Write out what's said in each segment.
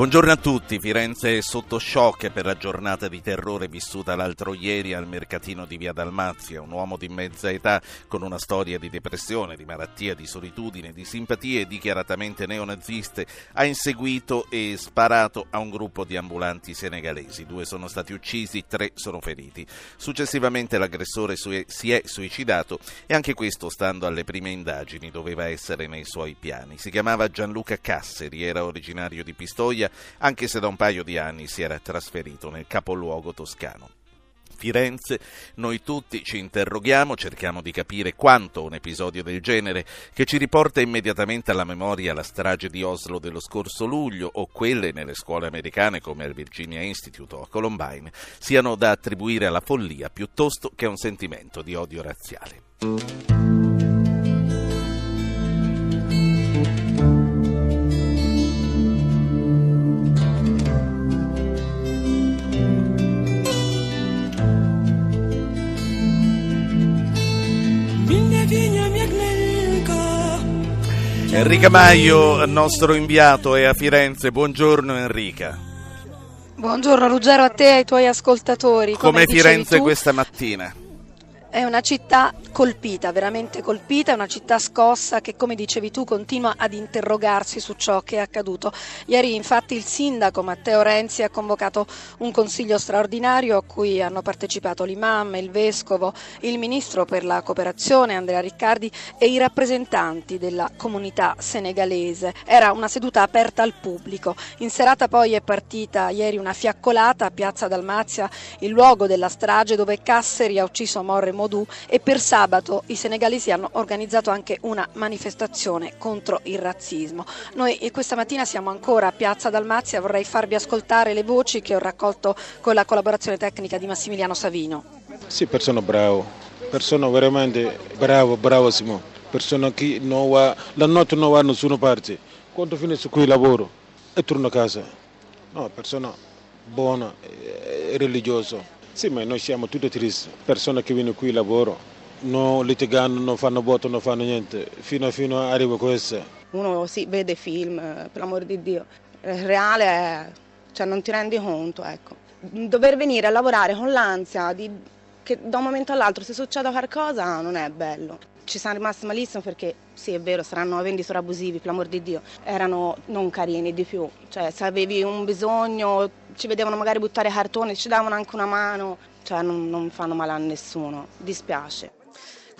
Buongiorno a tutti, Firenze è sotto shock per la giornata di terrore vissuta l'altro ieri al mercatino di Via Dalmazia. Un uomo di mezza età con una storia di depressione, di malattia, di solitudine, di simpatie dichiaratamente neonaziste ha inseguito e sparato a un gruppo di ambulanti senegalesi. Due sono stati uccisi, tre sono feriti. Successivamente l'aggressore si è suicidato e anche questo, stando alle prime indagini, doveva essere nei suoi piani. Si chiamava Gianluca Casseri, era originario di Pistoia anche se da un paio di anni si era trasferito nel capoluogo toscano. Firenze, noi tutti ci interroghiamo, cerchiamo di capire quanto un episodio del genere, che ci riporta immediatamente alla memoria la strage di Oslo dello scorso luglio o quelle nelle scuole americane come al Virginia Institute o a Columbine, siano da attribuire alla follia piuttosto che a un sentimento di odio razziale. Enrica Maio, nostro inviato, è a Firenze. Buongiorno Enrica. Buongiorno Ruggero a te e ai tuoi ascoltatori. Come, Come Firenze questa mattina? È una città colpita, veramente colpita, è una città scossa che come dicevi tu continua ad interrogarsi su ciò che è accaduto. Ieri infatti il sindaco Matteo Renzi ha convocato un consiglio straordinario a cui hanno partecipato l'imam, il vescovo, il ministro per la cooperazione Andrea Riccardi e i rappresentanti della comunità senegalese. Era una seduta aperta al pubblico. In serata poi è partita ieri una fiaccolata a Piazza Dalmazia, il luogo della strage dove Casseri ha ucciso Morre Modù e per sabato i senegalesi hanno organizzato anche una manifestazione contro il razzismo. Noi questa mattina siamo ancora a Piazza Dalmazia, vorrei farvi ascoltare le voci che ho raccolto con la collaborazione tecnica di Massimiliano Savino. Sì, persona bravo, persona veramente bravo, bravissimo, persona che non va, la notte non va da nessuna parte, quando finisce qui il lavoro e torna a casa, no, persona buona e religiosa. Sì, ma noi siamo tutti tristi, persone che vengono qui lavoro, non litigano, non fanno voto, non fanno niente, fino a fino arriva questo. Uno si vede film, per l'amor di Dio, il reale è, cioè non ti rendi conto, ecco. Dover venire a lavorare con l'ansia di, che da un momento all'altro se succede qualcosa non è bello ci siamo rimasti malissimo perché sì è vero saranno venditori abusivi per l'amor di Dio. Erano non carini di più. Cioè se avevi un bisogno ci vedevano magari buttare cartoni ci davano anche una mano. Cioè non, non fanno male a nessuno. Dispiace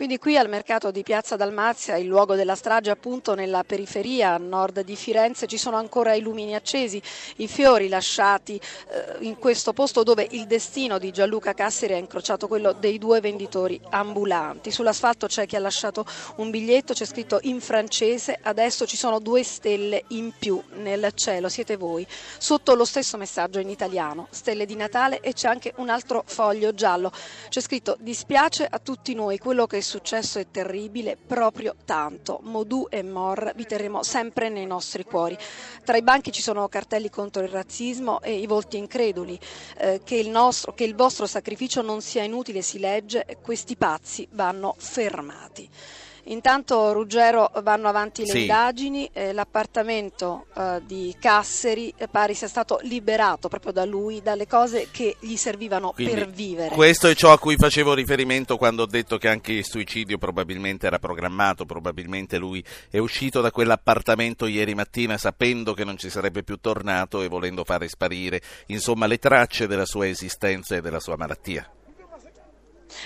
quindi qui al mercato di Piazza Dalmazia, il luogo della strage appunto nella periferia a nord di Firenze, ci sono ancora i lumini accesi, i fiori lasciati eh, in questo posto dove il destino di Gianluca Casseri ha incrociato quello dei due venditori ambulanti. Sull'asfalto c'è chi ha lasciato un biglietto, c'è scritto in francese, adesso ci sono due stelle in più nel cielo, siete voi. Sotto lo stesso messaggio in italiano, stelle di Natale e c'è anche un altro foglio giallo. C'è scritto dispiace a tutti noi quello che successo è terribile, proprio tanto. Modù e Mor vi terremo sempre nei nostri cuori. Tra i banchi ci sono cartelli contro il razzismo e i volti increduli. Eh, che, il nostro, che il vostro sacrificio non sia inutile si legge, questi pazzi vanno fermati. Intanto Ruggero vanno avanti le sì. indagini, eh, l'appartamento eh, di Casseri eh, pare sia stato liberato proprio da lui, dalle cose che gli servivano Quindi, per vivere. Questo è ciò a cui facevo riferimento quando ho detto che anche il suicidio probabilmente era programmato, probabilmente lui è uscito da quell'appartamento ieri mattina sapendo che non ci sarebbe più tornato e volendo fare sparire, insomma, le tracce della sua esistenza e della sua malattia.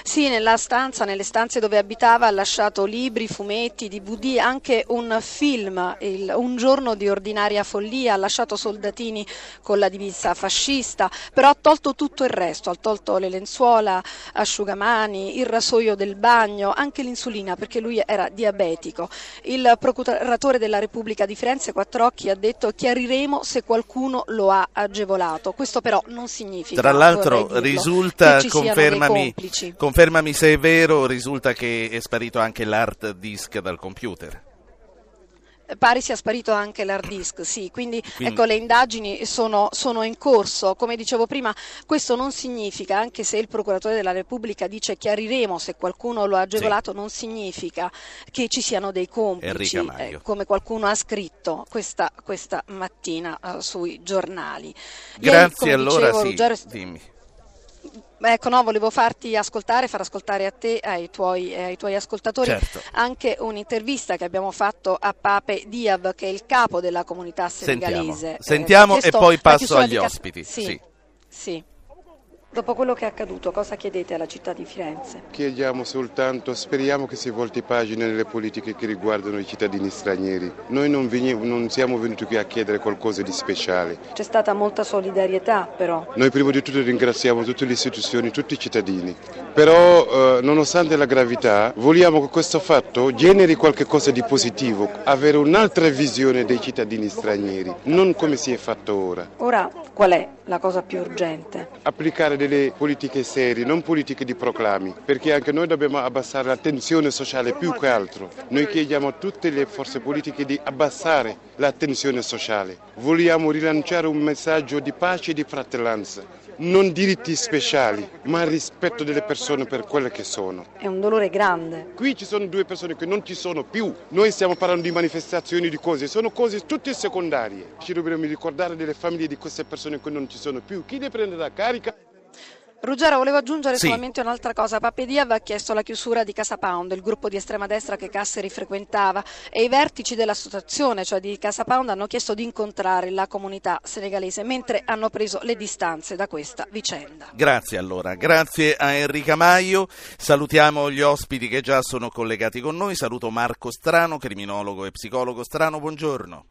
Sì, nella stanza, nelle stanze dove abitava ha lasciato libri, fumetti, DVD, anche un film, il, Un giorno di ordinaria follia, ha lasciato soldatini con la divisa fascista, però ha tolto tutto il resto, ha tolto le lenzuola, asciugamani, il rasoio del bagno, anche l'insulina perché lui era diabetico. Il procuratore della Repubblica di Firenze, Quattrocchi, ha detto chiariremo se qualcuno lo ha agevolato. Questo però non significa... Tra l'altro risulta, confermami, Confermami se è vero, risulta che è sparito anche l'hard disk dal computer. Pare sia sparito anche l'hard disk, sì, quindi, Quindi- ecco le indagini sono, sono in corso. Come dicevo prima, questo non significa, anche se il procuratore della Repubblica dice chiariremo se qualcuno lo ha agevolato, non significa che ci siano dei complici, eh, come qualcuno ha scritto questa, questa mattina eh, sui giornali. Ieri, Grazie come allora, dicevo, sì, Ruggero- dimmi. Ecco, no, volevo farti ascoltare, far ascoltare a te e ai tuoi, e ai tuoi ascoltatori Certo. anche un'intervista che abbiamo fatto a Pape Diab, che è il capo della comunità Sentiamo. senegalese. Sentiamo ha e chiesto poi passo agli ospiti. Sì, Sì. sì. Dopo quello che è accaduto, cosa chiedete alla città di Firenze? Chiediamo soltanto, speriamo che si volti pagina nelle politiche che riguardano i cittadini stranieri. Noi non, veni- non siamo venuti qui a chiedere qualcosa di speciale. C'è stata molta solidarietà, però. Noi prima di tutto ringraziamo tutte le istituzioni, tutti i cittadini. Però, eh, nonostante la gravità, vogliamo che questo fatto generi qualcosa di positivo, avere un'altra visione dei cittadini stranieri, non come si è fatto ora. Ora, qual è la cosa più urgente? applicare delle politiche serie, non politiche di proclami, perché anche noi dobbiamo abbassare la tensione sociale più che altro. Noi chiediamo a tutte le forze politiche di abbassare la tensione sociale. Vogliamo rilanciare un messaggio di pace e di fratellanza, non diritti speciali, ma rispetto delle persone per quelle che sono. È un dolore grande. Qui ci sono due persone che non ci sono più. Noi stiamo parlando di manifestazioni, di cose, sono cose tutte secondarie. Ci dobbiamo ricordare delle famiglie di queste persone che non ci sono più. Chi le prende da carica? Ruggero, volevo aggiungere Sì. solamente un'altra cosa. Pape Diab ha chiesto la chiusura di Casa Pound, il gruppo di estrema destra che Casseri frequentava, e i vertici dell'associazione, cioè di Casa Pound, hanno chiesto di incontrare la comunità senegalese, mentre hanno preso le distanze da questa vicenda. Grazie allora, grazie a Enrica Maio, salutiamo gli ospiti che già sono collegati con noi, saluto Marco Strano, criminologo e psicologo Strano, buongiorno.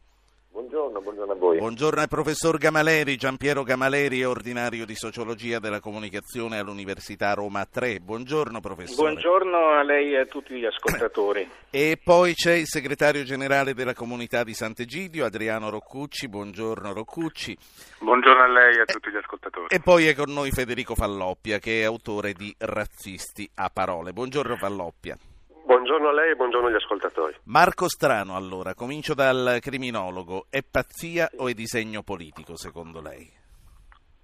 Buongiorno, buongiorno a voi. Buongiorno al professor Gamaleri, Giampiero Gamaleri è ordinario di sociologia della comunicazione all'Università Roma 3. Buongiorno professore. Buongiorno a lei e a tutti gli ascoltatori. E poi c'è il segretario generale della comunità di Sant'Egidio, Adriano Roccucci. Buongiorno Roccucci. Buongiorno a lei e a tutti gli ascoltatori. E poi è con noi Federico Falloppia, che è autore di Razzisti a parole. Buongiorno Falloppia. Buongiorno a lei e buongiorno agli ascoltatori. Marco Strano, allora, comincio dal criminologo. È pazzia o è disegno politico, secondo lei?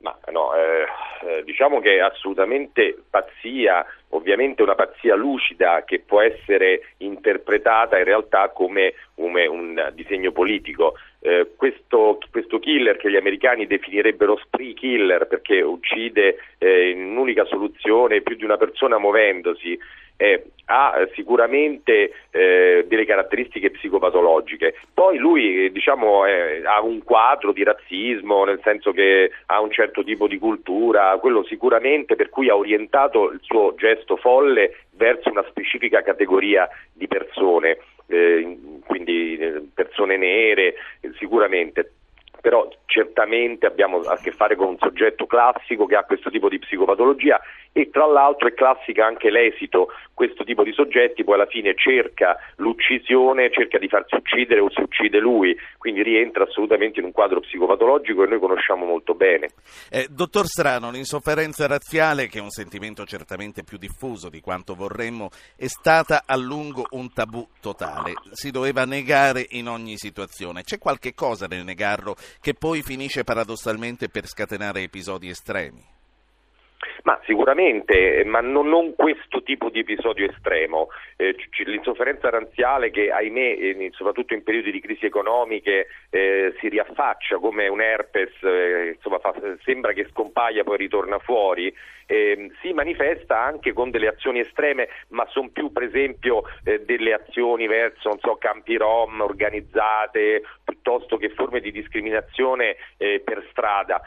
Ma no, eh, eh, diciamo che è assolutamente pazzia, ovviamente una pazzia lucida che può essere interpretata in realtà come, come un disegno politico. Eh, questo, questo killer che gli americani definirebbero spree killer perché uccide eh, in un'unica soluzione più di una persona muovendosi eh, ha sicuramente eh, delle caratteristiche psicopatologiche. Poi lui diciamo, eh, ha un quadro di razzismo, nel senso che ha un certo tipo di cultura, quello sicuramente per cui ha orientato il suo gesto folle verso una specifica categoria di persone, eh, quindi eh, persone nere, sicuramente però certamente abbiamo a che fare con un soggetto classico che ha questo tipo di psicopatologia e tra l'altro è classica anche l'esito, questo tipo di soggetti poi alla fine cerca l'uccisione, cerca di farsi uccidere o si uccide lui, quindi rientra assolutamente in un quadro psicopatologico che noi conosciamo molto bene. Eh, dottor Strano, l'insofferenza razziale, che è un sentimento certamente più diffuso di quanto vorremmo, è stata a lungo un tabù totale. Si doveva negare in ogni situazione. C'è qualche cosa nel negarlo che poi finisce paradossalmente per scatenare episodi estremi? Ma sicuramente, ma non, non questo tipo di episodio estremo. Eh, l'insofferenza razziale che ahimè, eh, soprattutto in periodi di crisi economiche, eh, si riaffaccia come un herpes, eh, insomma, fa- sembra che scompaia poi ritorna fuori, ehm, si manifesta anche con delle azioni estreme, ma sono più per esempio eh, delle azioni verso so, campi rom organizzate, piuttosto che forme di discriminazione eh, per strada.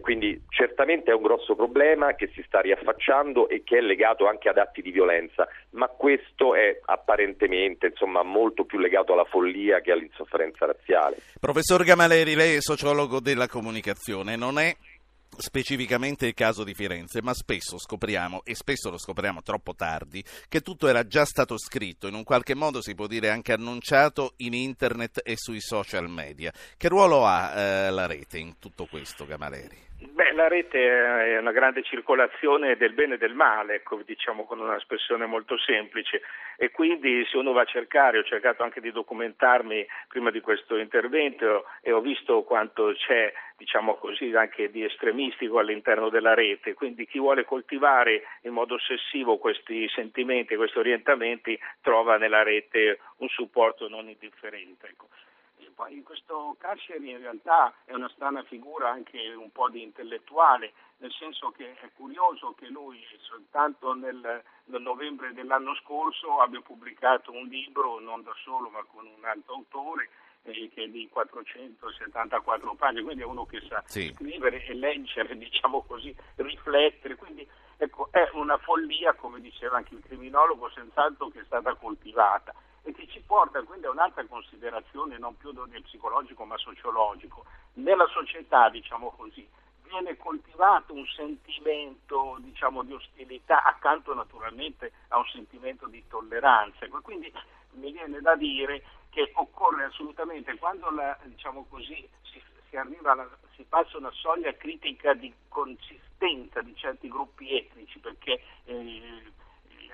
Quindi certamente è un grosso problema che si sta riaffacciando e che è legato anche ad atti di violenza, ma questo è apparentemente insomma, molto più legato alla follia che all'insofferenza razziale. Professor Gamaleri, lei è sociologo della comunicazione, non è specificamente il caso di Firenze, ma spesso scopriamo, e spesso lo scopriamo troppo tardi, che tutto era già stato scritto, in un qualche modo si può dire anche annunciato in internet e sui social media. Che ruolo ha eh, la rete in tutto questo, Gamaleri? Beh, la rete è una grande circolazione del bene e del male, ecco, diciamo con un'espressione molto semplice e quindi se uno va a cercare, ho cercato anche di documentarmi prima di questo intervento e ho visto quanto c'è, diciamo così, anche di estremistico all'interno della rete, quindi chi vuole coltivare in modo ossessivo questi sentimenti, questi orientamenti trova nella rete un supporto non indifferente. Ecco. Poi questo Carceri in realtà è una strana figura anche un po' di intellettuale, nel senso che è curioso che lui soltanto nel, nel novembre dell'anno scorso abbia pubblicato un libro, non da solo ma con un altro autore, eh, che è di 474 pagine, quindi è uno che sa sì. scrivere e leggere, diciamo così, riflettere, quindi ecco, è una follia, come diceva anche il criminologo, senz'altro che è stata coltivata e che ci porta quindi a un'altra considerazione non più del psicologico ma sociologico. Nella società, diciamo così, viene coltivato un sentimento diciamo, di ostilità accanto naturalmente a un sentimento di tolleranza. Quindi mi viene da dire che occorre assolutamente, quando la, diciamo così, si, si, alla, si, passa una soglia critica di consistenza di certi gruppi etnici, perché eh,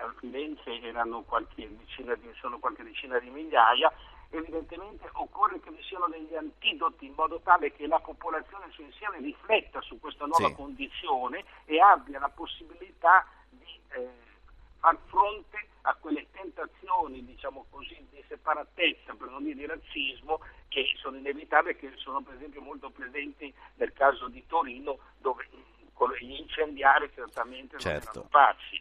a Firenze erano qualche decina di, sono qualche decina di migliaia, evidentemente occorre che vi siano degli antidoti in modo tale che la popolazione su insieme rifletta su questa nuova sì. condizione e abbia la possibilità di eh, far fronte a quelle tentazioni, diciamo così, di separatezza, per non dire di razzismo, che sono inevitabili e che sono per esempio molto presenti nel caso di Torino, dove gli incendiari certamente certo.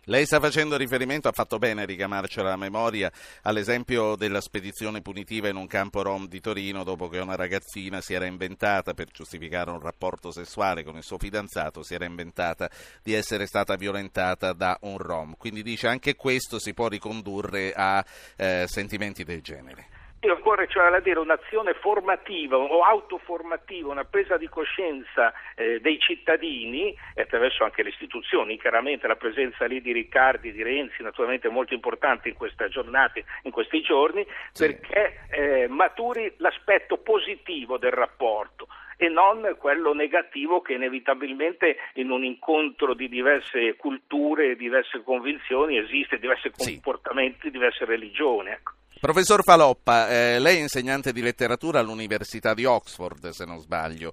Lei sta facendo riferimento, ha fatto bene a richiamarcela la memoria, all'esempio della spedizione punitiva in un campo rom di Torino dopo che una ragazzina si era inventata per giustificare un rapporto sessuale con il suo fidanzato, si era inventata di essere stata violentata da un rom. Quindi dice anche questo si può ricondurre a eh, sentimenti del genere. Occorre cioè dire un'azione formativa o autoformativa, una presa di coscienza eh, dei cittadini e attraverso anche le istituzioni, chiaramente la presenza lì di Riccardi, di Renzi, naturalmente molto importante in queste giornate, in questi giorni, sì. perché eh, maturi l'aspetto positivo del rapporto e non quello negativo che inevitabilmente in un incontro di diverse culture, diverse convinzioni esiste, diversi comportamenti, sì. diverse religioni. Ecco. Professor Faloppa, eh, lei è insegnante di letteratura all'Università di Oxford, se non sbaglio.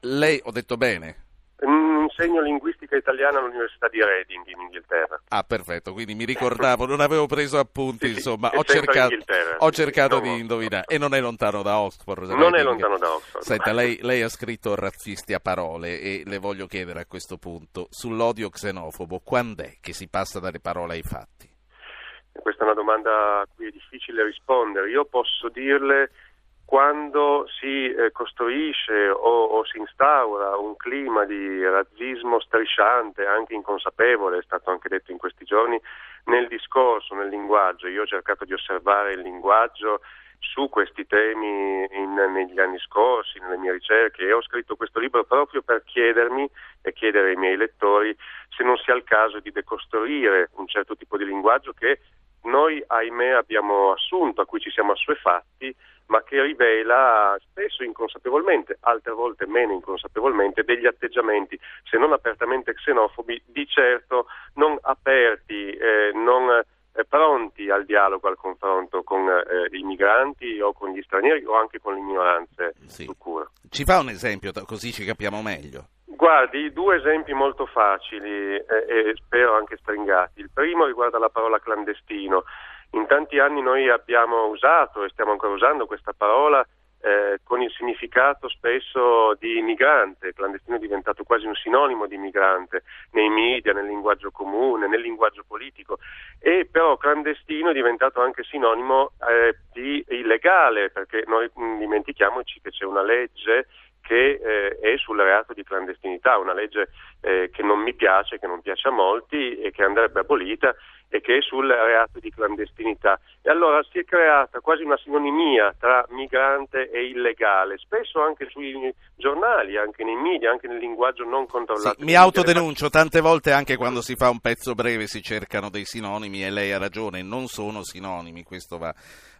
lei, ho detto bene? Mm, insegno linguistica italiana all'Università di Reading in Inghilterra. Ah, perfetto, quindi mi ricordavo, non avevo preso appunti, sì, insomma, ho cercato, ho cercato di indovinare. E non è lontano da Oxford. Non è lontano da Oxford. Senta, lei, lei, ha scritto razzisti a parole e le voglio chiedere a questo punto, sull'odio xenofobo, quando è che si passa dalle parole ai fatti? Questa è una domanda a cui è difficile rispondere. Io posso dirle quando si eh, costruisce o, o, si instaura un clima di razzismo strisciante, anche inconsapevole, è stato anche detto in questi giorni, nel discorso, nel linguaggio. Io ho cercato di osservare il linguaggio su questi temi in, negli anni scorsi, nelle mie ricerche e ho scritto questo libro proprio per chiedermi e chiedere ai miei lettori se non sia il caso di decostruire un certo tipo di linguaggio che noi ahimè abbiamo assunto, a cui ci siamo assuefatti, ma che rivela spesso inconsapevolmente, altre volte meno inconsapevolmente, degli atteggiamenti, se non apertamente xenofobi, di certo non aperti, eh, non eh, pronti al dialogo, al confronto con eh, i migranti o con gli stranieri o anche con le minoranze sì. Ci fa un esempio, così ci capiamo meglio. Guardi, due esempi molto facili eh, e spero anche stringati. Il primo riguarda la parola clandestino. In tanti anni noi abbiamo usato e stiamo ancora usando questa parola eh, con il significato spesso di migrante, clandestino è diventato quasi un sinonimo di migrante nei media, nel linguaggio comune, nel linguaggio politico e però clandestino è diventato anche sinonimo eh, di illegale perché noi mh, dimentichiamoci che c'è una legge che eh, è sul reato di clandestinità, una legge eh, che non mi piace, che non piace a molti e che andrebbe abolita e che è sul reato di clandestinità. E allora si è creata quasi una sinonimia tra migrante e illegale, spesso anche sui giornali, anche nei media, anche nel linguaggio non controllato. Sì, mi autodenuncio, tante volte anche quando si fa un pezzo breve si cercano dei sinonimi e lei ha ragione, non sono sinonimi, questo va,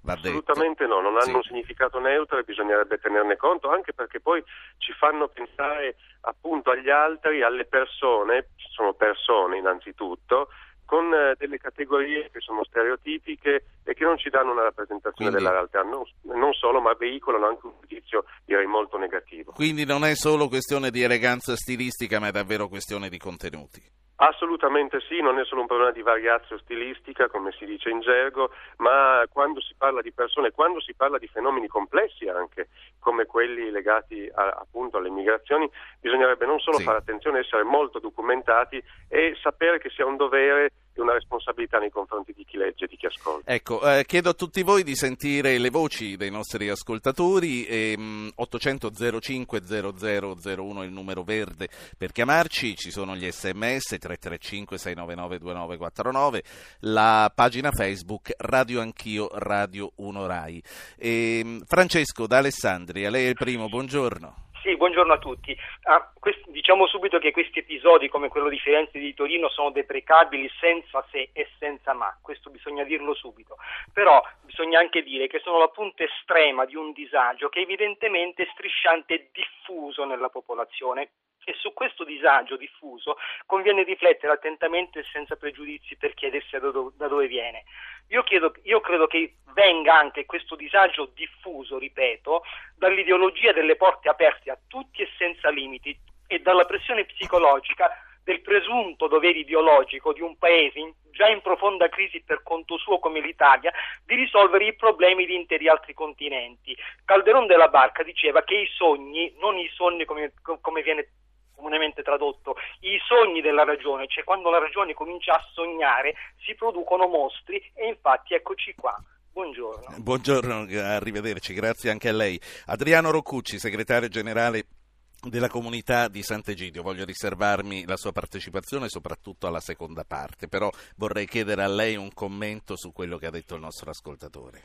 va Assolutamente detto. no, non hanno sì. un significato neutro e bisognerebbe tenerne conto, anche perché poi ci fanno pensare appunto agli altri, alle persone, sono persone innanzitutto, con eh, delle categorie che sono stereotipiche e che non ci danno una rappresentazione Quindi- della realtà, non, non solo, ma veicolano anche un giudizio direi molto negativo. Quindi non è solo questione di eleganza stilistica, ma è davvero questione di contenuti. Assolutamente sì, non è solo un problema di variazio stilistica, come si dice in gergo, ma quando si parla di persone, quando si parla di fenomeni complessi anche, come quelli legati a- appunto alle migrazioni, bisognerebbe non solo Sì. fare attenzione, essere molto documentati e sapere che sia un dovere e una responsabilità nei confronti di chi legge e di chi ascolta. Ecco, eh, chiedo a tutti voi di sentire le voci dei nostri ascoltatori. ehm, 800 05 0001 è il numero verde per chiamarci, ci sono gli sms 335 699 2949, la pagina Facebook Radio Anch'io Radio 1 Rai. Ehm, Francesco da Alessandria, lei è il primo, buongiorno. Sì, buongiorno a tutti. Ah, quest- diciamo subito che questi episodi, come quello di Firenze e di Torino, sono deprecabili senza se e senza ma, questo bisogna dirlo subito. Però bisogna anche dire che sono la punta estrema di un disagio che evidentemente è strisciante e diffuso nella popolazione. E su questo disagio diffuso conviene riflettere attentamente e senza pregiudizi per chiedersi da, do- da dove viene. Io, chiedo- io credo che venga anche questo disagio diffuso, ripeto, dall'ideologia delle porte aperte a tutti e senza limiti e dalla pressione psicologica del presunto dovere ideologico di un paese in- già in profonda crisi per conto suo come l'Italia di risolvere i problemi di interi altri continenti. Calderon della Barca diceva che i sogni, non i sogni come, come viene comunemente tradotto, i sogni della ragione, cioè quando la ragione comincia a sognare si producono mostri e infatti eccoci qua. Buongiorno. Buongiorno, arrivederci, grazie anche a lei. Adriano Roccucci, segretario generale della comunità di Sant'Egidio. Voglio riservarmi la sua partecipazione soprattutto alla seconda parte, però vorrei chiedere a lei un commento su quello che ha detto il nostro ascoltatore.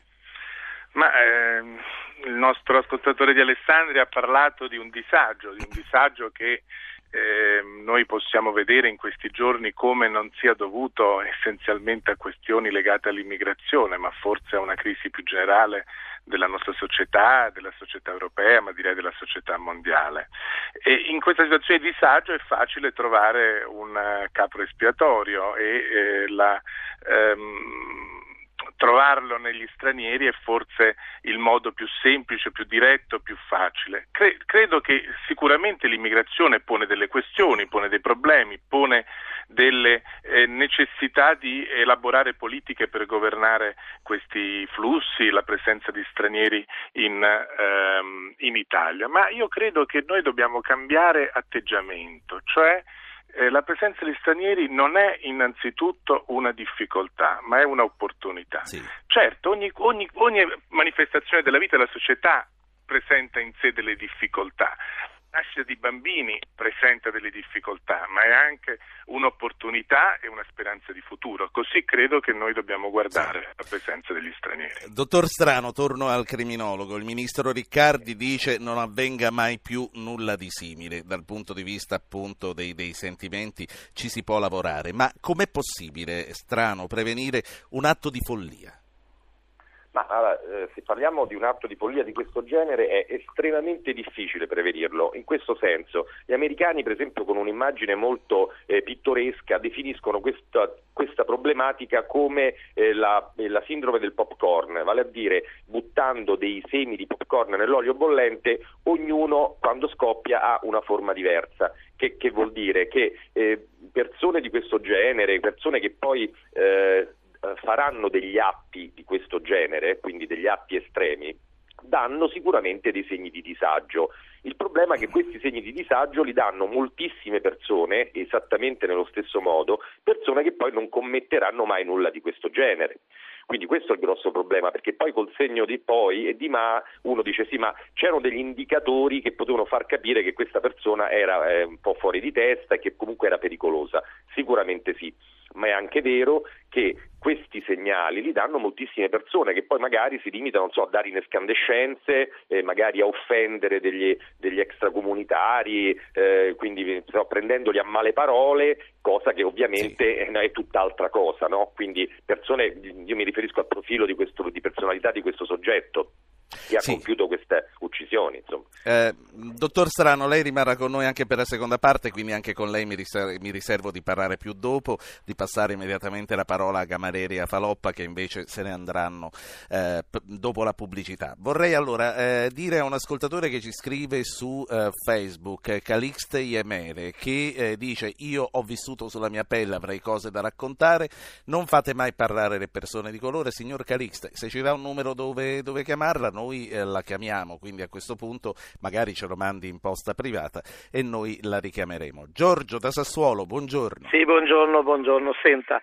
Ma ehm, il nostro ascoltatore di Alessandria ha parlato di un disagio, di un disagio che ehm, noi possiamo vedere in questi giorni come non sia dovuto essenzialmente a questioni legate all'immigrazione, ma forse a una crisi più generale della nostra società, della società europea, ma direi della società mondiale. E in questa situazione di disagio è facile trovare un eh, capo espiatorio e eh, la, ehm, trovarlo negli stranieri è forse il modo più semplice, più diretto, più facile. Cre- credo che sicuramente l'immigrazione pone delle questioni, pone dei problemi, pone delle eh, necessità di elaborare politiche per governare questi flussi, la presenza di stranieri in, ehm, in Italia, ma io credo che noi dobbiamo cambiare atteggiamento, cioè eh, la presenza di stranieri non è innanzitutto una difficoltà, ma è un'opportunità. Sì. Certo, ogni, ogni- ogni manifestazione della vita della società presenta in sé delle difficoltà. La nascita di bambini presenta delle difficoltà, ma è anche un'opportunità e una speranza di futuro. Così credo che noi dobbiamo guardare la presenza degli stranieri. Dottor Strano, torno al criminologo. Il ministro Riccardi dice non avvenga mai più nulla di simile. Dal punto di vista appunto dei, dei sentimenti ci si può lavorare, ma com'è possibile, Strano, prevenire un atto di follia? Ma allora, eh, se parliamo di un atto di follia di questo genere è estremamente difficile prevenirlo. In questo senso, gli americani, per esempio, con un'immagine molto eh, pittoresca, definiscono questa, questa problematica come eh, la, eh, la sindrome del popcorn, vale a dire buttando dei semi di popcorn nell'olio bollente, ognuno quando scoppia ha una forma diversa. Che, che vuol dire che eh, persone di questo genere, persone che poi faranno degli atti genere, quindi degli atti estremi, danno sicuramente dei segni di disagio. Il problema è che questi segni di disagio li danno moltissime persone, esattamente nello stesso modo, persone che poi non commetteranno mai nulla di questo genere. Quindi questo è il grosso problema, perché poi col segno di poi e di ma uno dice sì, ma c'erano degli indicatori che potevano far capire che questa persona era eh, un po' fuori di testa e che comunque era pericolosa. Sicuramente sì. ma è anche vero che questi segnali li danno moltissime persone che poi magari si limitano so, a dare in escandescenze, eh, magari a offendere degli, degli extracomunitari, eh, quindi so, prendendoli a male parole, cosa che ovviamente sì. è, è, tutt'altra cosa. No? Quindi persone, io mi riferisco al profilo di, questo, di personalità di questo soggetto che ha sì. compiuto queste uccisioni. Eh, dottor Strano, lei rimarrà con noi anche per la seconda parte, quindi anche con lei mi riservo, mi riservo di parlare più dopo, di passare immediatamente la parola a Gamareri e a Faloppa che invece se ne andranno eh, p- dopo la pubblicità. Vorrei allora eh, dire a un ascoltatore che ci scrive su eh, Facebook, Calixte Iemere, che eh, dice io ho vissuto sulla mia pelle, avrei cose da raccontare, non fate mai parlare le persone di colore, signor Calixte, se ci dà un numero dove, dove chiamarla, noi eh, la chiamiamo, quindi a questo punto magari ce lo mandi in posta privata e noi la richiameremo. Giorgio da Sassuolo, buongiorno. Sì, buongiorno, buongiorno. Senta,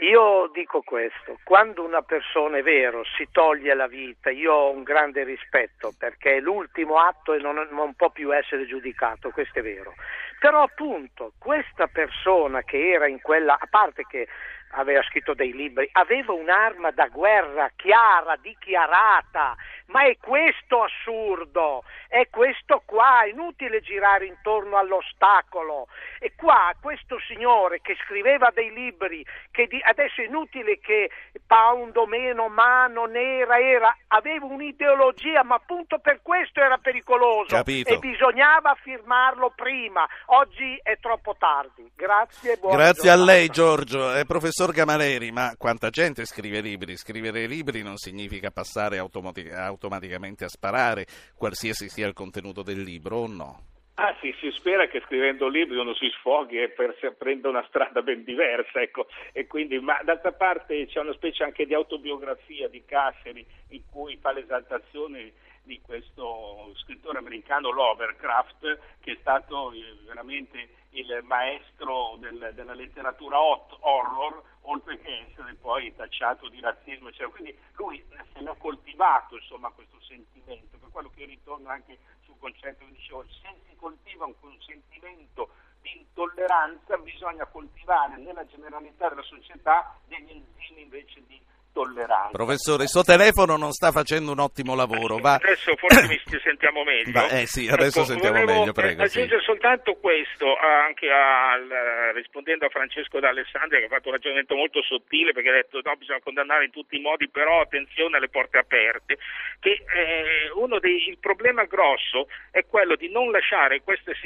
io dico questo, quando una persona è vero si toglie la vita, io ho un grande rispetto perché è l'ultimo atto e non, non può più essere giudicato, questo è vero. Però appunto questa persona che era in quella, a parte che aveva scritto dei libri, aveva un'arma da guerra chiara, dichiarata, ma è questo assurdo, è questo qua, è inutile girare intorno all'ostacolo. E qua questo signore che scriveva dei libri, che di, adesso è inutile che pound o meno, mano nera, era, aveva un'ideologia, ma appunto per questo era pericoloso Capito. e bisognava firmarlo prima. Oggi è troppo tardi. Grazie buona Grazie giornata. a lei Giorgio. Eh, professor Gamaleri, ma quanta gente scrive libri? Scrivere libri non significa passare automatic- automaticamente a sparare, qualsiasi sia il contenuto del libro o no? Ah sì, si spera che scrivendo libri uno si sfoghi e per, prenda una strada ben diversa, ecco. Quindi, ma d'altra parte c'è una specie anche di autobiografia di Casseri in cui fa l'esaltazione di questo scrittore americano Lovecraft che è stato eh, veramente il maestro del, della letteratura hot, horror oltre che essere poi tacciato di razzismo eccetera. quindi lui se l'ha coltivato insomma questo sentimento per quello che io ritorno anche sul concetto che dicevo se si coltiva un, un sentimento di intolleranza bisogna coltivare nella generalità della società degli enzimi invece di tolleranza. Professore, il suo telefono non sta facendo un ottimo lavoro. Va... Adesso forse mi sentiamo meglio. Va, eh sì, adesso ecco, sentiamo meglio, prego. Aggiungere sì. soltanto questo, anche al, rispondendo a Francesco D'Alessandria che ha fatto un ragionamento molto sottile perché ha detto no, bisogna condannare in tutti i modi, però attenzione alle porte aperte, che eh, uno dei, il problema grosso è quello di non lasciare queste,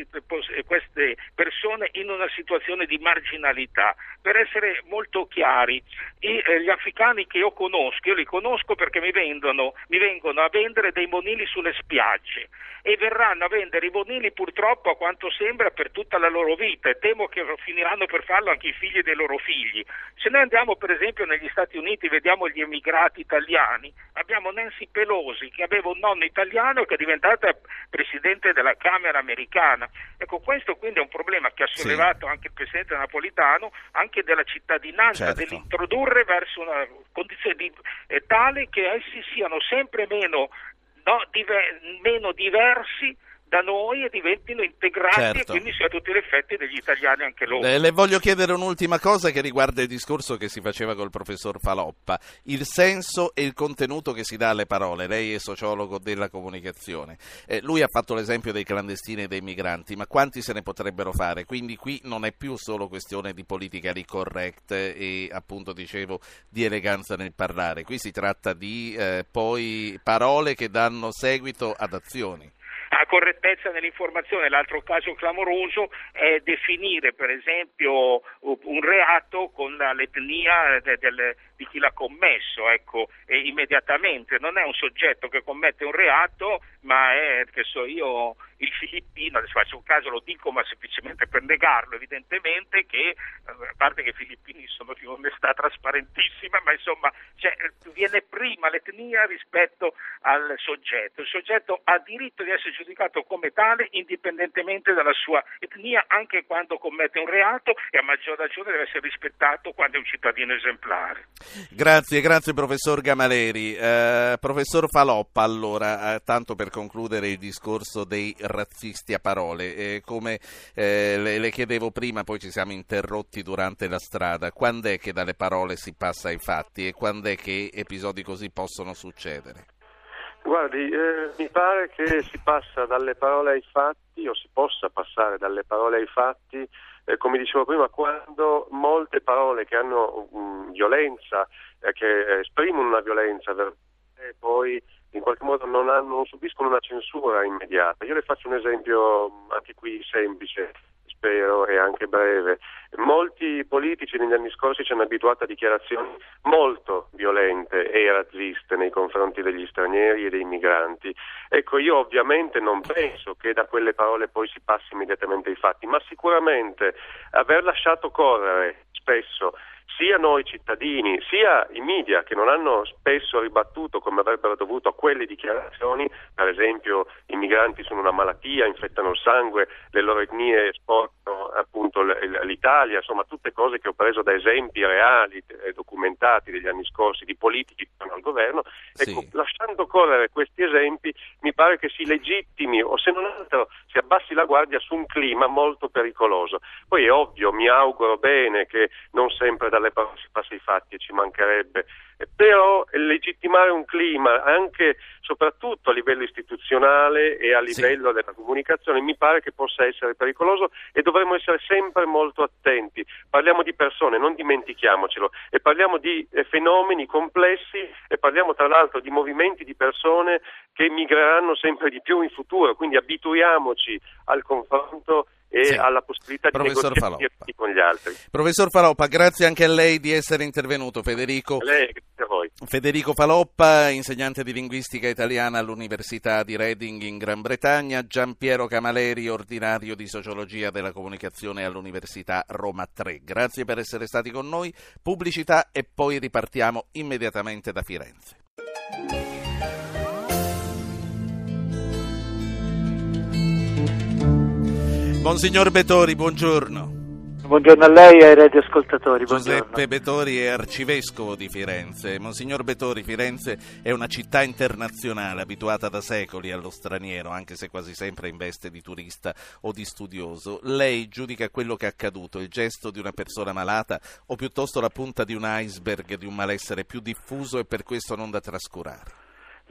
queste persone in una situazione di marginalità. Per essere molto chiari, eh, gli africani che io conosco, io li conosco perché mi, vendono, mi vengono a vendere dei monili sulle spiagge e verranno a vendere i monili purtroppo a quanto sembra per tutta la loro vita e temo che finiranno per farlo anche i figli dei loro figli. Se noi andiamo per esempio negli Stati Uniti vediamo gli emigrati italiani, abbiamo Nancy Pelosi che aveva un nonno italiano e che è diventata presidente della Camera americana. Ecco, questo quindi è un problema che ha sollevato sì. anche il presidente Napolitano, anche della cittadinanza, certo. dell'introdurre verso una condizione di, eh, tale che essi siano sempre meno, no, diver, meno diversi da noi e diventino integrati Certo. e quindi sia a tutti gli effetti degli italiani anche loro. Eh, le voglio chiedere un'ultima cosa che riguarda il discorso che si faceva col professor Faloppa, il senso e il contenuto che si dà alle parole. Lei è sociologo della comunicazione. Eh, lui ha fatto l'esempio dei clandestini e dei migranti, ma quanti se ne potrebbero fare? Quindi qui non è più solo questione di politically correct e appunto dicevo di eleganza nel parlare, qui si tratta di eh, poi parole che danno seguito ad azioni. A correttezza nell'informazione, l'altro caso clamoroso è definire per esempio un reato con l'etnia del, del, di chi l'ha commesso, ecco, immediatamente. Non è un soggetto che commette un reato, ma è, che so io, il filippino, adesso faccio un caso, lo dico, ma semplicemente per negarlo, evidentemente, che a parte che i filippini sono di onestà trasparentissima, ma insomma cioè, viene prima l'etnia rispetto al soggetto. Il soggetto ha diritto di essere giudicato come tale indipendentemente dalla sua etnia, anche quando commette un reato e a maggior ragione deve essere rispettato quando è un cittadino esemplare. Grazie, grazie professor Gamaleri. Eh, professor Faloppa, allora, eh, tanto per concludere il discorso dei razzisti a parole. Eh, come eh, le, le, chiedevo prima, poi ci siamo interrotti durante la strada, quando è che dalle parole si passa ai fatti e quando è che episodi così possono succedere? Guardi, eh, mi pare che si passa dalle parole ai fatti o si possa passare dalle parole ai fatti, eh, come dicevo prima, quando molte parole che hanno um, violenza, eh, che esprimono una violenza, poi in qualche modo non, hanno, non subiscono una censura immediata. Io le faccio un esempio anche qui semplice spero, e anche breve. Molti politici negli anni scorsi ci hanno abituato a dichiarazioni molto violente e razziste nei confronti degli stranieri e dei migranti. Ecco, io ovviamente non penso che da quelle parole poi si passi immediatamente ai fatti, ma sicuramente aver lasciato correre spesso sia noi cittadini, sia i media che non hanno spesso ribattuto come avrebbero dovuto a quelle dichiarazioni, per esempio i migranti sono una malattia, infettano il sangue, le loro etnie esportano appunto l'Italia, insomma tutte cose che ho preso da esempi reali e documentati degli anni scorsi di politici che sono al governo, ecco, lasciando correre questi esempi mi pare che si legittimi o se non altro si abbassi la guardia su un clima molto pericoloso. Poi è ovvio, mi auguro bene che non sempre dalle parole si passi ai fatti e ci mancherebbe, però legittimare un clima anche soprattutto a livello istituzionale e a livello sì. della comunicazione mi pare che possa essere pericoloso e dovremmo essere sempre molto attenti. Parliamo di persone, non dimentichiamocelo, e parliamo di eh, fenomeni complessi e parliamo tra l'altro di movimenti di persone che migreranno sempre di più in futuro, quindi abituiamoci al confronto e sì. alla possibilità di Professor negoziare con gli altri. Professor Faloppa, grazie anche a lei di essere intervenuto, Federico. Lei, grazie a voi. Federico Faloppa, insegnante di linguistica italiana all'Università di Reading in Gran Bretagna, Giampiero Camaleri, ordinario di sociologia della comunicazione all'Università Roma 3. Grazie per essere stati con noi. Pubblicità e poi ripartiamo immediatamente da Firenze. Monsignor Betori, buongiorno. Buongiorno a lei e ai radioascoltatori. Giuseppe buongiorno. Betori è arcivescovo di Firenze. Monsignor Betori, Firenze è una città internazionale abituata da secoli allo straniero, anche se quasi sempre in veste di turista o di studioso. Lei giudica quello che è accaduto, il gesto di una persona malata o piuttosto la punta di un iceberg di un malessere più diffuso e per questo non da trascurare?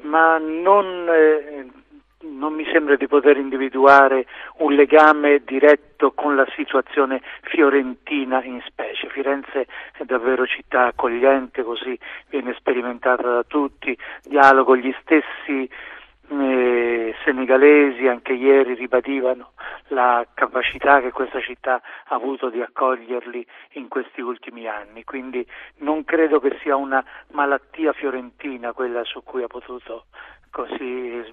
Ma non... Eh non mi sembra di poter individuare un legame diretto con la situazione fiorentina in specie. Firenze è davvero città accogliente, così viene sperimentata da tutti, dialogo gli stessi eh, senegalesi anche ieri ribadivano la capacità che questa città ha avuto di accoglierli in questi ultimi anni, quindi non credo che sia una malattia fiorentina quella su cui ha potuto così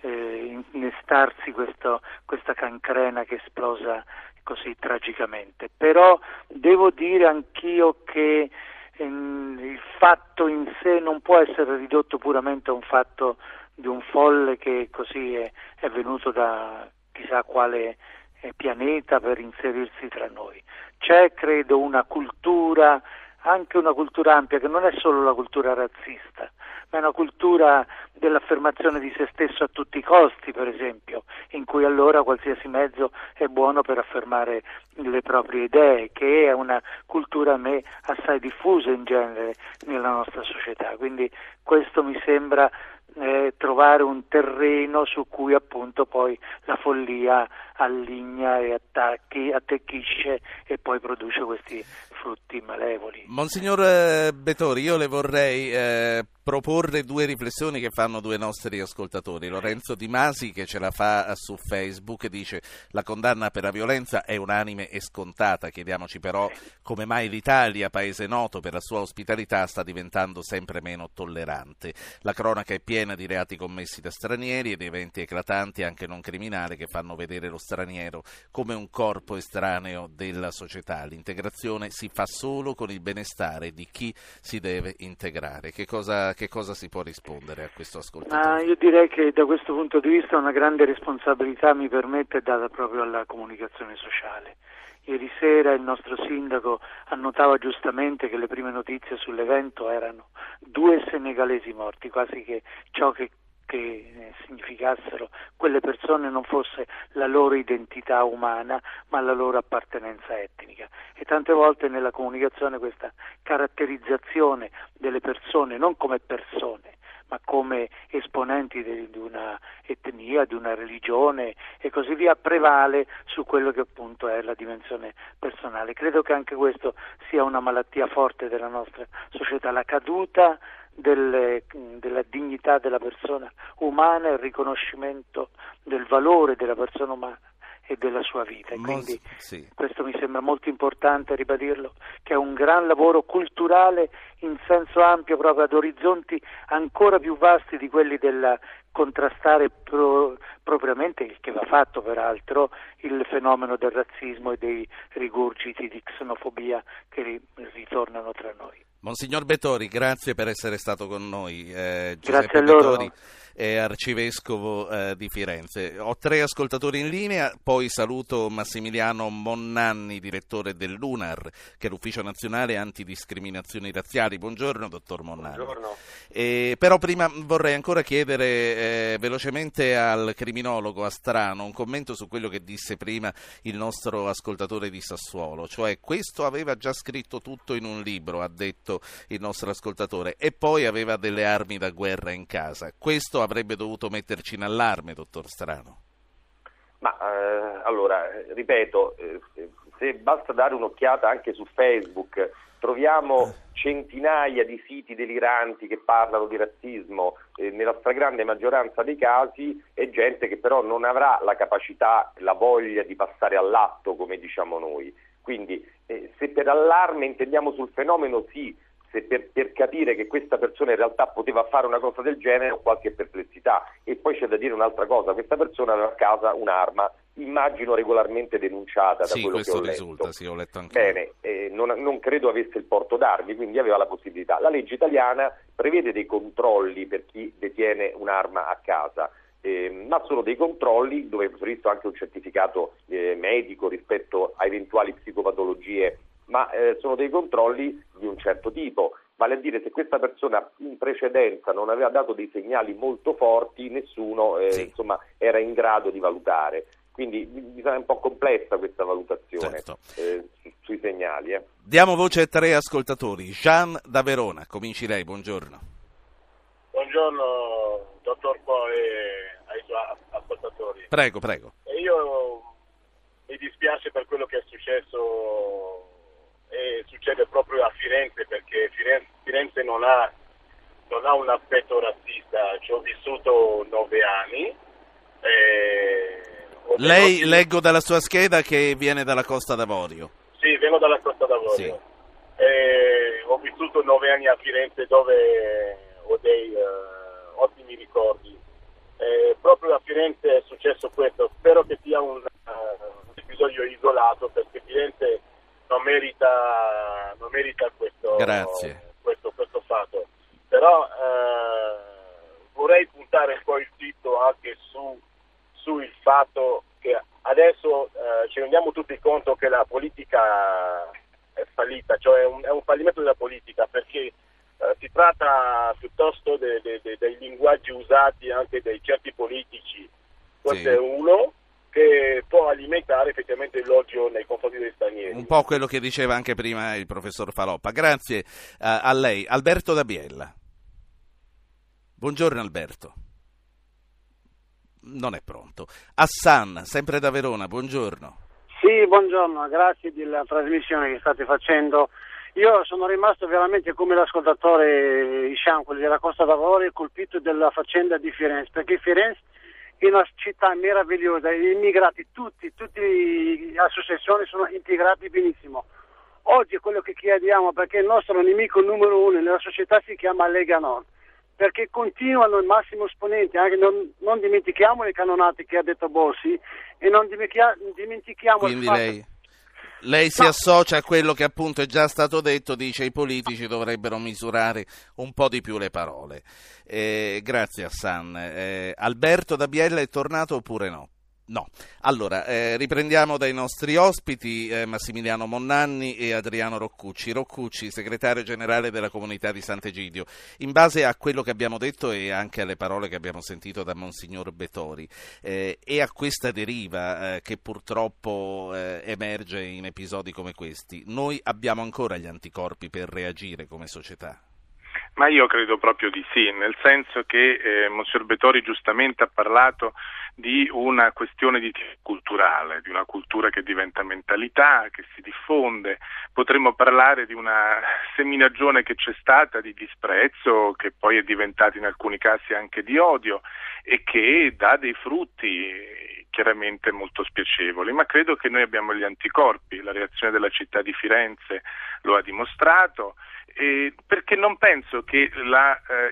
eh, innestarsi questo, questa cancrena che esplosa così tragicamente. Però devo dire anch'io che ehm, il fatto in sé non può essere ridotto puramente a un fatto di un folle che così è, è venuto da chissà quale eh, pianeta per inserirsi tra noi. C'è, credo, una cultura, anche una cultura ampia, che non è solo la cultura razzista, ma è una cultura dell'affermazione di se stesso a tutti i costi, per esempio, in cui allora qualsiasi mezzo è buono per affermare le proprie idee, che è una cultura a me assai diffusa in genere nella nostra società. Quindi questo mi sembra eh, trovare un terreno su cui appunto poi la follia alligna e attacchi, attecchisce e poi produce questi frutti malevoli. Monsignor eh, Betori, io le vorrei eh, proporre due riflessioni che fanno due nostri ascoltatori. Lorenzo Di Masi che ce la fa su Facebook dice la condanna per la violenza è unanime e scontata, chiediamoci però come mai l'Italia, paese noto per la sua ospitalità, sta diventando sempre meno tollerante. La cronaca è piena di reati commessi da stranieri e di eventi eclatanti anche non criminali che fanno vedere lo straniero come un corpo estraneo della società. L'integrazione si fa solo con il benestare di chi si deve integrare. Che cosa che cosa si può rispondere a questo ascoltatore? Ma io direi che da questo punto di vista una grande responsabilità mi permette data proprio alla comunicazione sociale. Ieri sera il nostro sindaco annotava giustamente che le prime notizie sull'evento erano due senegalesi morti, quasi che ciò che che eh, significassero quelle persone non fosse la loro identità umana ma la loro appartenenza etnica e tante volte nella comunicazione questa caratterizzazione delle persone non come persone ma come esponenti di, di una etnia, di una religione e così via, prevale su quello che appunto è la dimensione personale. Credo che anche questo sia una malattia forte della nostra società, la caduta delle, della dignità della persona umana e il riconoscimento del valore della persona umana e della sua vita. E quindi sì. questo mi sembra molto importante ribadirlo, che è un gran lavoro culturale in senso ampio proprio ad orizzonti ancora più vasti di quelli del contrastare pro, propriamente, il che va fatto peraltro, il fenomeno del razzismo e dei rigurgiti di xenofobia che ritornano tra noi. Monsignor Bettori, grazie per essere stato con noi. Eh, grazie a loro. Bettori è arcivescovo eh, di Firenze. Ho tre ascoltatori in linea, poi saluto Massimiliano Monnanni, direttore dell'UNAR, che è l'Ufficio Nazionale Antidiscriminazioni Razziali. Buongiorno, dottor Monnanni. Buongiorno. Eh, però prima vorrei ancora chiedere eh, velocemente al criminologo Astrano un commento su quello che disse prima il nostro ascoltatore di Sassuolo, cioè questo aveva già scritto tutto in un libro, ha detto il nostro ascoltatore, e poi aveva delle armi da guerra in casa. Questo avrebbe dovuto metterci in allarme, dottor Strano? Ma eh, allora, ripeto, eh, se basta dare un'occhiata anche su Facebook, troviamo centinaia di siti deliranti che parlano di razzismo, eh, nella stragrande maggioranza dei casi è gente che però non avrà la capacità, la voglia di passare all'atto, come diciamo noi. Quindi eh, se per allarme intendiamo sul fenomeno sì, se per, per, capire che questa persona in realtà poteva fare una cosa del genere ho qualche perplessità. E poi c'è da dire un'altra cosa, questa persona aveva a casa un'arma, immagino regolarmente denunciata da sì, quello che ho letto. risulta, sì, ho letto anche Bene, eh, non, non, credo avesse il porto d'armi, quindi aveva la possibilità. La legge italiana prevede dei controlli per chi detiene un'arma a casa. Eh, ma sono dei controlli dove è previsto anche un certificato eh, medico rispetto a eventuali psicopatologie ma eh, sono dei controlli di un certo tipo. Vale a dire, se questa persona in precedenza non aveva dato dei segnali molto forti, nessuno eh, sì. insomma, era in grado di valutare. Quindi bisogna un po' complessa questa valutazione certo. eh, su, sui segnali. Eh. Diamo voce a tre ascoltatori. Jean da Verona, cominci lei, buongiorno. Buongiorno, dottor Po e ai suoi ascoltatori. Prego, prego. io mi dispiace per quello che è successo e succede proprio a Firenze perché Firenze, Firenze non, ha, non, ha, un aspetto razzista, ci ho vissuto nove anni. Lei, leggo dalla sua scheda che viene dalla Costa d'Avorio. Sì, vengo dalla Costa d'Avorio. Sì. ho vissuto nove anni a Firenze dove ho dei uh, ottimi ricordi. Eh, proprio a Firenze è successo questo, spero che sia un, uh, un episodio isolato perché Firenze non merita, non merita questo, questo, questo, fatto. Però eh, vorrei puntare un po' il dito anche su, sul fatto che adesso eh, ci rendiamo tutti conto che la politica è fallita, cioè è un, è un fallimento della politica perché eh, si tratta piuttosto de, de, de, dei linguaggi usati anche dai certi politici. Questo sì. è uno che può alimentare effettivamente l'odio nei confronti degli stranieri. Un po' quello che diceva anche prima il professor Faloppa. Grazie uh, a lei. Alberto da Biella. Buongiorno Alberto. Non è pronto. Hassan, sempre da Verona, buongiorno. Sì, buongiorno, grazie della trasmissione che state facendo. Io sono rimasto veramente come l'ascoltatore Ishan, quello della Costa d'Avorio, colpito dalla faccenda di Firenze, perché Firenze in una città meravigliosa, gli immigrati tutti, tutte le associazioni sono integrati benissimo. Oggi è quello che chiediamo perché il nostro nemico numero uno nella società si chiama Lega Nord, perché continuano il massimo esponente, anche non, non dimentichiamo le canonate che ha detto Bossi e non dimentichiamo Quindi il fatto... Lei lei si no. associa a quello che appunto è già stato detto, dice i politici dovrebbero misurare un po' di più le parole. Eh, grazie a San. Eh, Alberto da Biella è tornato oppure no? No. Allora, eh, riprendiamo dai nostri ospiti eh, Massimiliano Monnanni e Adriano Roccucci. Roccucci, segretario generale della comunità di Sant'Egidio. In base a quello che abbiamo detto e anche alle parole che abbiamo sentito da Monsignor Betori eh, e a questa deriva eh, che purtroppo eh, emerge in episodi come questi, noi abbiamo ancora gli anticorpi per reagire come società? Ma io credo proprio di sì, nel senso che eh, Monsignor Betori giustamente ha parlato di una questione di tipo culturale, di una cultura che diventa mentalità, che si diffonde. Potremmo parlare di una seminagione che c'è stata di disprezzo, che poi è diventata in alcuni casi anche di odio e che dà dei frutti chiaramente molto spiacevoli, ma credo che noi abbiamo gli anticorpi, la reazione della città di Firenze lo ha dimostrato eh, perché non penso che la eh,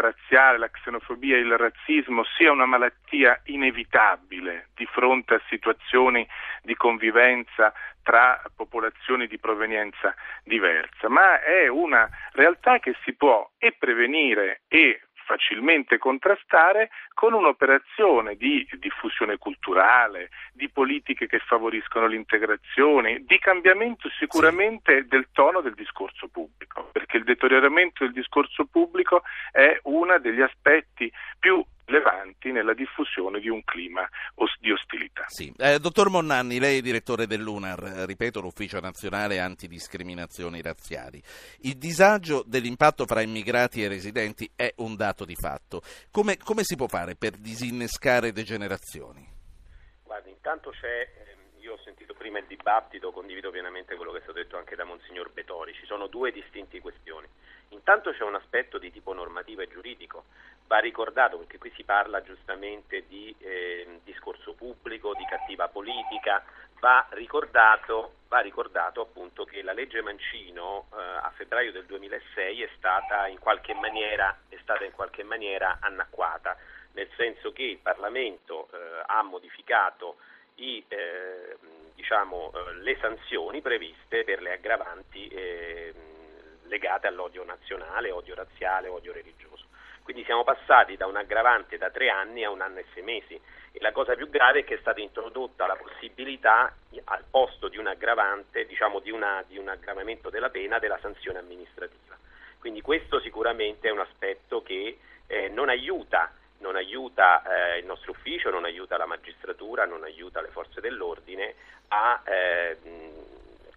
razziale, la xenofobia e il razzismo sia una malattia inevitabile di fronte a situazioni di convivenza tra popolazioni di provenienza diversa, ma è una realtà che si può e prevenire e facilmente contrastare con un'operazione di diffusione culturale, di politiche che favoriscono l'integrazione, di cambiamento sicuramente del tono del discorso pubblico, perché il deterioramento del discorso pubblico è uno degli aspetti più rilevanti nella diffusione di un clima di ostilità. Sì. Eh, dottor Monnanni, lei è direttore dell'UNAR, ripeto, l'Ufficio Nazionale Antidiscriminazioni Razziali. Il disagio dell'impatto fra immigrati e residenti è un dato di fatto. Come, come si può fare per disinnescare degenerazioni? Guardi, intanto c'è ehm, io ho sentito prima il dibattito, condivido pienamente quello che è stato detto anche da Monsignor Betori, ci sono due distinti questioni. Intanto c'è un aspetto di tipo normativo e giuridico, va ricordato perché qui si parla giustamente di eh, discorso pubblico, di cattiva politica, va ricordato, va ricordato appunto che la legge Mancino eh, a febbraio del 2006 è stata in qualche maniera, in qualche maniera annacquata, nel senso che il Parlamento eh, ha modificato i, eh, diciamo, eh, le sanzioni previste per le aggravanti eh, legate all'odio nazionale, odio razziale, odio religioso. Quindi siamo passati da un aggravante da tre anni a un anno e sei mesi e la cosa più grave è che è stata introdotta la possibilità al posto di un aggravante, diciamo di, una, di un aggravamento della pena, della sanzione amministrativa. Quindi questo sicuramente è un aspetto che eh, non aiuta non aiuta eh, il nostro ufficio, non aiuta la magistratura, non aiuta le forze dell'ordine a eh,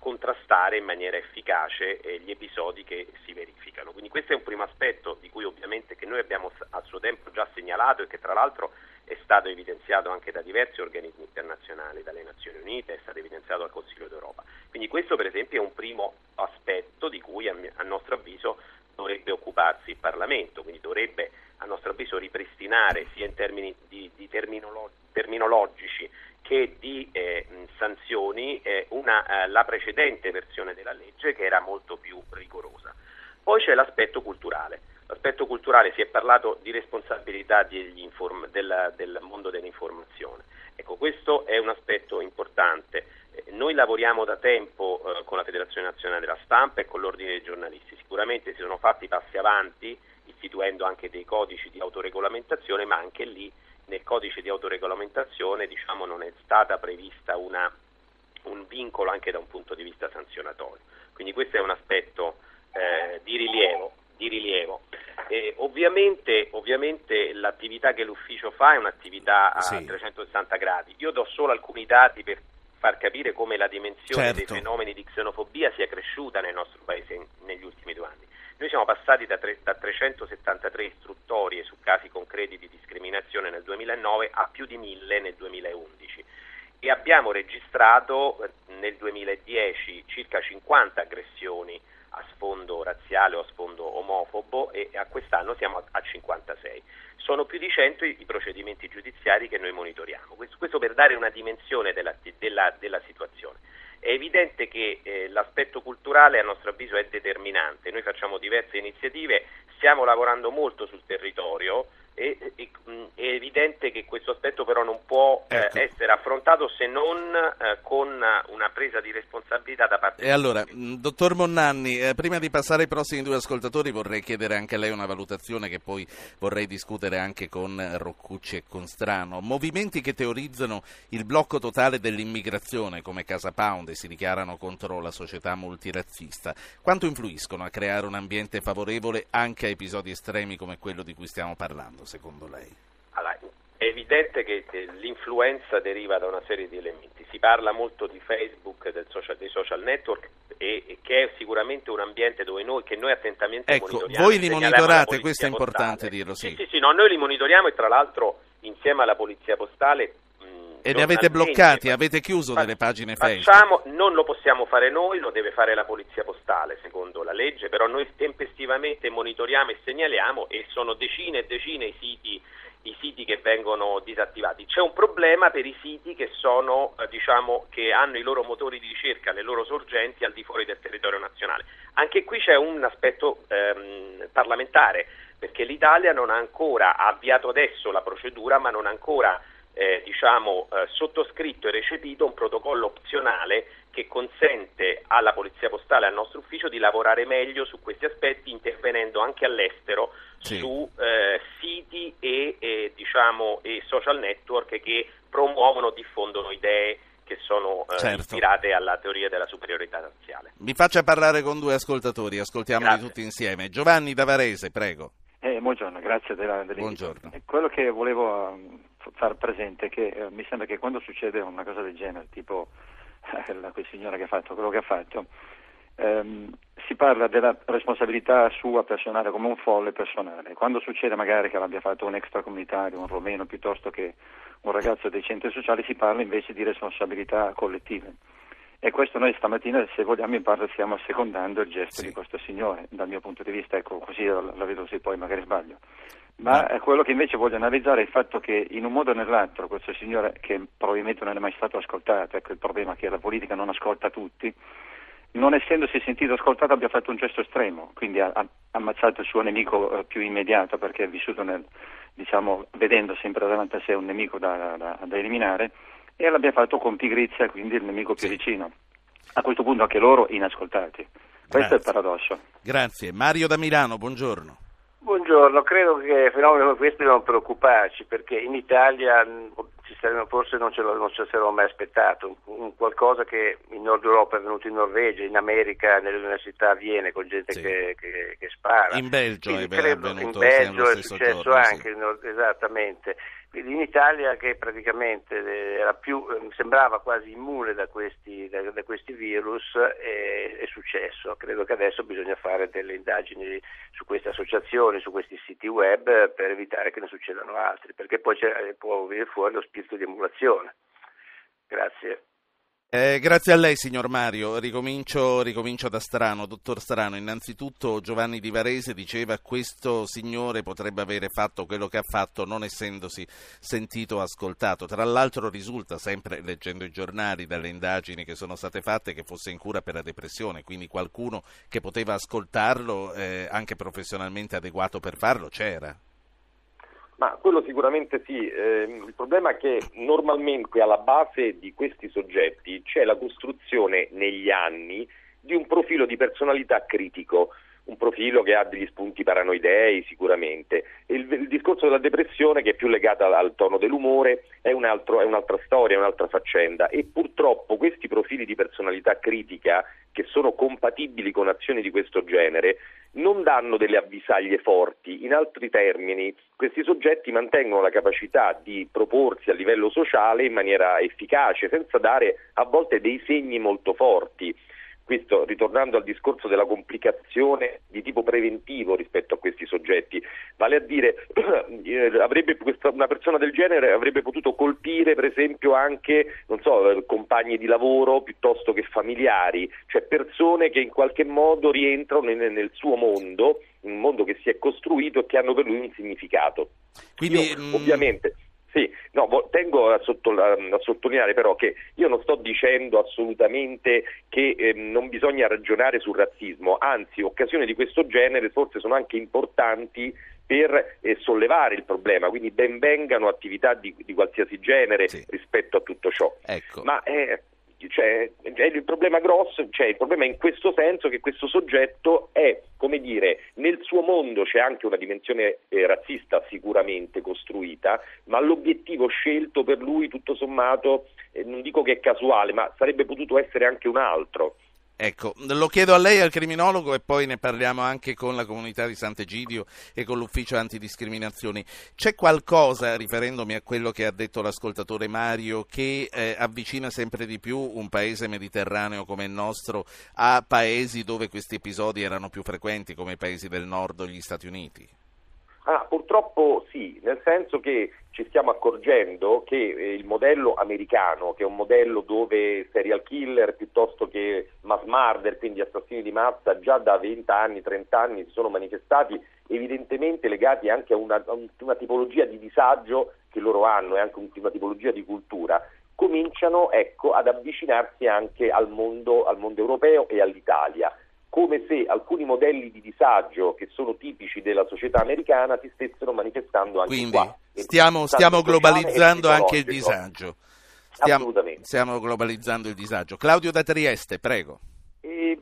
contrastare in maniera efficace eh, gli episodi che si verificano. Quindi questo è un primo aspetto di cui ovviamente che noi abbiamo a suo tempo già segnalato e che tra l'altro è stato evidenziato anche da diversi organismi internazionali, dalle Nazioni Unite, è stato evidenziato dal Consiglio d'Europa. Quindi questo per esempio è un primo aspetto di cui a, a nostro avviso dovrebbe occuparsi il Parlamento, quindi dovrebbe a nostro avviso ripristinare sia in termini di, di terminolo, terminologici che di eh, sanzioni eh, una, eh, la precedente versione della legge che era molto più rigorosa. Poi c'è l'aspetto culturale. L'aspetto culturale si è parlato di responsabilità inform- del, del, mondo dell'informazione. Ecco, questo è un aspetto importante. Eh, noi lavoriamo da tempo eh, con la Federazione Nazionale della Stampa e con l'Ordine dei giornalisti. Sicuramente si sono fatti passi avanti istituendo anche dei codici di autoregolamentazione, ma anche lì nel codice di autoregolamentazione diciamo, non è stata prevista una, un vincolo anche da un punto di vista sanzionatorio. Quindi questo è un aspetto eh, di rilievo. Di rilievo. Eh, ovviamente, ovviamente, l'attività che l'ufficio fa è un'attività a sì. 360 gradi. Io do solo alcuni dati per far capire come la dimensione certo. dei fenomeni di xenofobia sia cresciuta nel nostro paese in, negli ultimi due anni. Noi siamo passati da, tre, da 373 istruttorie su casi concreti di discriminazione nel 2009 a più di 1000 nel 2011 e abbiamo registrato eh, nel 2010 circa 50 aggressioni a sfondo razziale o a sfondo omofobo e a quest'anno siamo a 56. Sono più di 100 i procedimenti giudiziari che noi monitoriamo, questo, per dare una dimensione della, della, della situazione. È evidente che eh, l'aspetto culturale a nostro avviso è determinante, noi facciamo diverse iniziative, stiamo lavorando molto sul territorio, È, è, è, evidente che questo aspetto però non può eh, Ecco. essere affrontato se non eh, con una presa di responsabilità da parte E allora, mh, dottor Monnanni, eh, prima di passare ai prossimi due ascoltatori vorrei chiedere anche a lei una valutazione che poi vorrei discutere anche con eh, Roccucci e con Strano. Movimenti che teorizzano il blocco totale dell'immigrazione come Casa Pound e si dichiarano contro la società multirazzista, quanto influiscono a creare un ambiente favorevole anche a episodi estremi come quello di cui stiamo parlando, secondo lei? Allora, è evidente che l'influenza deriva da una serie di elementi. Si parla molto di Facebook, social- dei social network e, e che è sicuramente un ambiente dove noi, che noi attentamente Ecco, monitoriamo. voi li monitorate, questo è Postale. importante dirlo, sì. Sì, sì, sì, no, noi li monitoriamo e tra l'altro insieme alla Polizia Postale E li avete bloccati, avete chiuso delle pagine Facebook. Facciamo, non lo possiamo fare noi, lo deve fare la Polizia Postale secondo la legge, però noi tempestivamente monitoriamo e segnaliamo e sono decine e decine i siti, i siti che vengono disattivati. C'è un problema per i siti che, sono, eh, diciamo, che hanno i loro motori di ricerca, le loro sorgenti al di fuori del territorio nazionale. Anche qui c'è un aspetto ehm, parlamentare, perché l'Italia non ha ancora ha avviato adesso la procedura, ma non ha ancora eh, diciamo, eh, sottoscritto e recepito un protocollo opzionale che consente alla Polizia Postale e al nostro ufficio di lavorare meglio su questi aspetti intervenendo anche all'estero Sì. su eh, siti e, e, diciamo, e social network che promuovono, diffondono idee che sono eh, Certo. ispirate alla teoria della superiorità razziale. Mi faccia parlare con due ascoltatori, ascoltiamoli Grazie. tutti insieme. Giovanni da Varese, prego. Eh, buongiorno, grazie della, dell'invito. Buongiorno. Eh, Quello che volevo f- far presente che eh, mi sembra che quando succede una cosa del genere, tipo eh, la quel signore che ha fatto quello che ha fatto, ehm, si parla della responsabilità sua personale come un folle personale. Quando succede magari che l'abbia fatto un extracomunitario, un romeno piuttosto che un ragazzo dei centri sociali, si parla invece di responsabilità collettive. E questo noi stamattina, se vogliamo, in parte stiamo assecondando il gesto di questo signore, dal mio punto di vista, ecco, così la, la vedo così, poi magari sbaglio. Ma quello che invece voglio analizzare è il fatto che in un modo o nell'altro questo signore, che probabilmente non è mai stato ascoltato, ecco il problema è che la politica non ascolta tutti, non essendosi sentito ascoltato abbia fatto un gesto estremo, quindi ha, ha ammazzato il suo nemico eh, più immediato perché è vissuto nel, diciamo, vedendo sempre davanti a sé un nemico da, da- da eliminare e l'abbia fatto con pigrizia, quindi il nemico più vicino. A questo punto anche loro inascoltati. Questo è il paradosso. Grazie. Mario da Milano, buongiorno. Buongiorno, credo che fenomeni come questi devono preoccuparci perché in Italia saremmo- forse non ce, lo, non ce saremmo mai aspettato, un, un qualcosa che in Nord Europa è venuto in Norvegia, in America, nelle università avviene con gente che, che- che spara. In Belgio Quindi è credo- avvenuto in Belgio è successo giorno, sì. anche, Nord- esattamente. In Italia che praticamente eh, più, eh, sembrava quasi immune da questi, da, da questi virus eh, è successo. Credo che adesso bisogna fare delle indagini su queste associazioni, su questi siti web per evitare che ne succedano altri, perché poi può venire fuori lo spirito di emulazione. Grazie. Eh, grazie a lei, signor Mario. Ricomincio, ricomincio da Strano. Dottor Strano, innanzitutto Giovanni Di Varese diceva che questo signore potrebbe avere fatto quello che ha fatto non essendosi sentito ascoltato. Tra l'altro risulta, sempre leggendo i giornali, dalle indagini che sono state fatte, che fosse in cura per la depressione, quindi qualcuno che poteva ascoltarlo, eh, anche professionalmente adeguato per farlo, c'era. Ma quello sicuramente sì, ehm, il problema è che normalmente alla base di questi soggetti c'è la costruzione negli anni di un profilo di personalità critico, un profilo che ha degli spunti paranoidei sicuramente. Il, il discorso della depressione, che è più legata al, al tono dell'umore, è, un altro- è un'altra storia, è un'altra faccenda e purtroppo questi profili di personalità critica che sono compatibili con azioni di questo genere non danno delle avvisaglie forti. In altri termini, questi soggetti mantengono la capacità di proporsi a livello sociale in maniera efficace, senza dare a volte dei segni molto forti. Questo ritornando al discorso della complicazione di tipo preventivo rispetto a questi soggetti, vale a dire eh, avrebbe questa- una persona del genere avrebbe potuto colpire per esempio anche non so, eh, compagni di lavoro piuttosto che familiari, cioè persone che in qualche modo rientrano nel, nel suo mondo, un mondo che si è costruito e che hanno per lui un significato. Quindi, Io, mh, ovviamente Sì, no, tengo a, sotto, a, sottolineare però che io non sto dicendo assolutamente che eh, non bisogna ragionare sul razzismo, anzi occasioni di questo genere forse sono anche importanti per eh, sollevare il problema, quindi ben vengano attività di, di qualsiasi genere sì. rispetto a tutto ciò. Ecco. Ma eh, cioè, il problema grosso, cioè il problema è in questo senso che questo soggetto è, come dire, nel suo mondo c'è anche una dimensione eh, razzista sicuramente costruita, ma l'obiettivo scelto per lui tutto sommato, eh, non dico che è casuale, ma sarebbe potuto essere anche un altro. Ecco, lo chiedo a lei, al criminologo, e poi ne parliamo anche con la comunità di Sant'Egidio e con l'ufficio antidiscriminazioni. C'è qualcosa, riferendomi a quello che ha detto l'ascoltatore Mario, che eh, avvicina sempre di più un paese mediterraneo come il nostro a paesi dove questi episodi erano più frequenti, come i paesi del nord o gli Stati Uniti? Ah, purtroppo sì, nel senso che ci stiamo accorgendo che eh, il modello americano, che è un modello dove serial killer piuttosto che mass murder, quindi assassini di massa, già da 20 anni, 30 anni si sono manifestati evidentemente legati anche a una, a una tipologia di disagio che loro hanno e anche una tipologia di cultura, cominciano ecco, ad avvicinarsi anche al mondo, al mondo europeo e all'Italia come se alcuni modelli di disagio che sono tipici della società americana si stessero manifestando anche Quindi, qua. Stiamo, stiamo globalizzando anche il disagio. Stiamo, Assolutamente. stiamo globalizzando il disagio. Claudio da Trieste, prego. E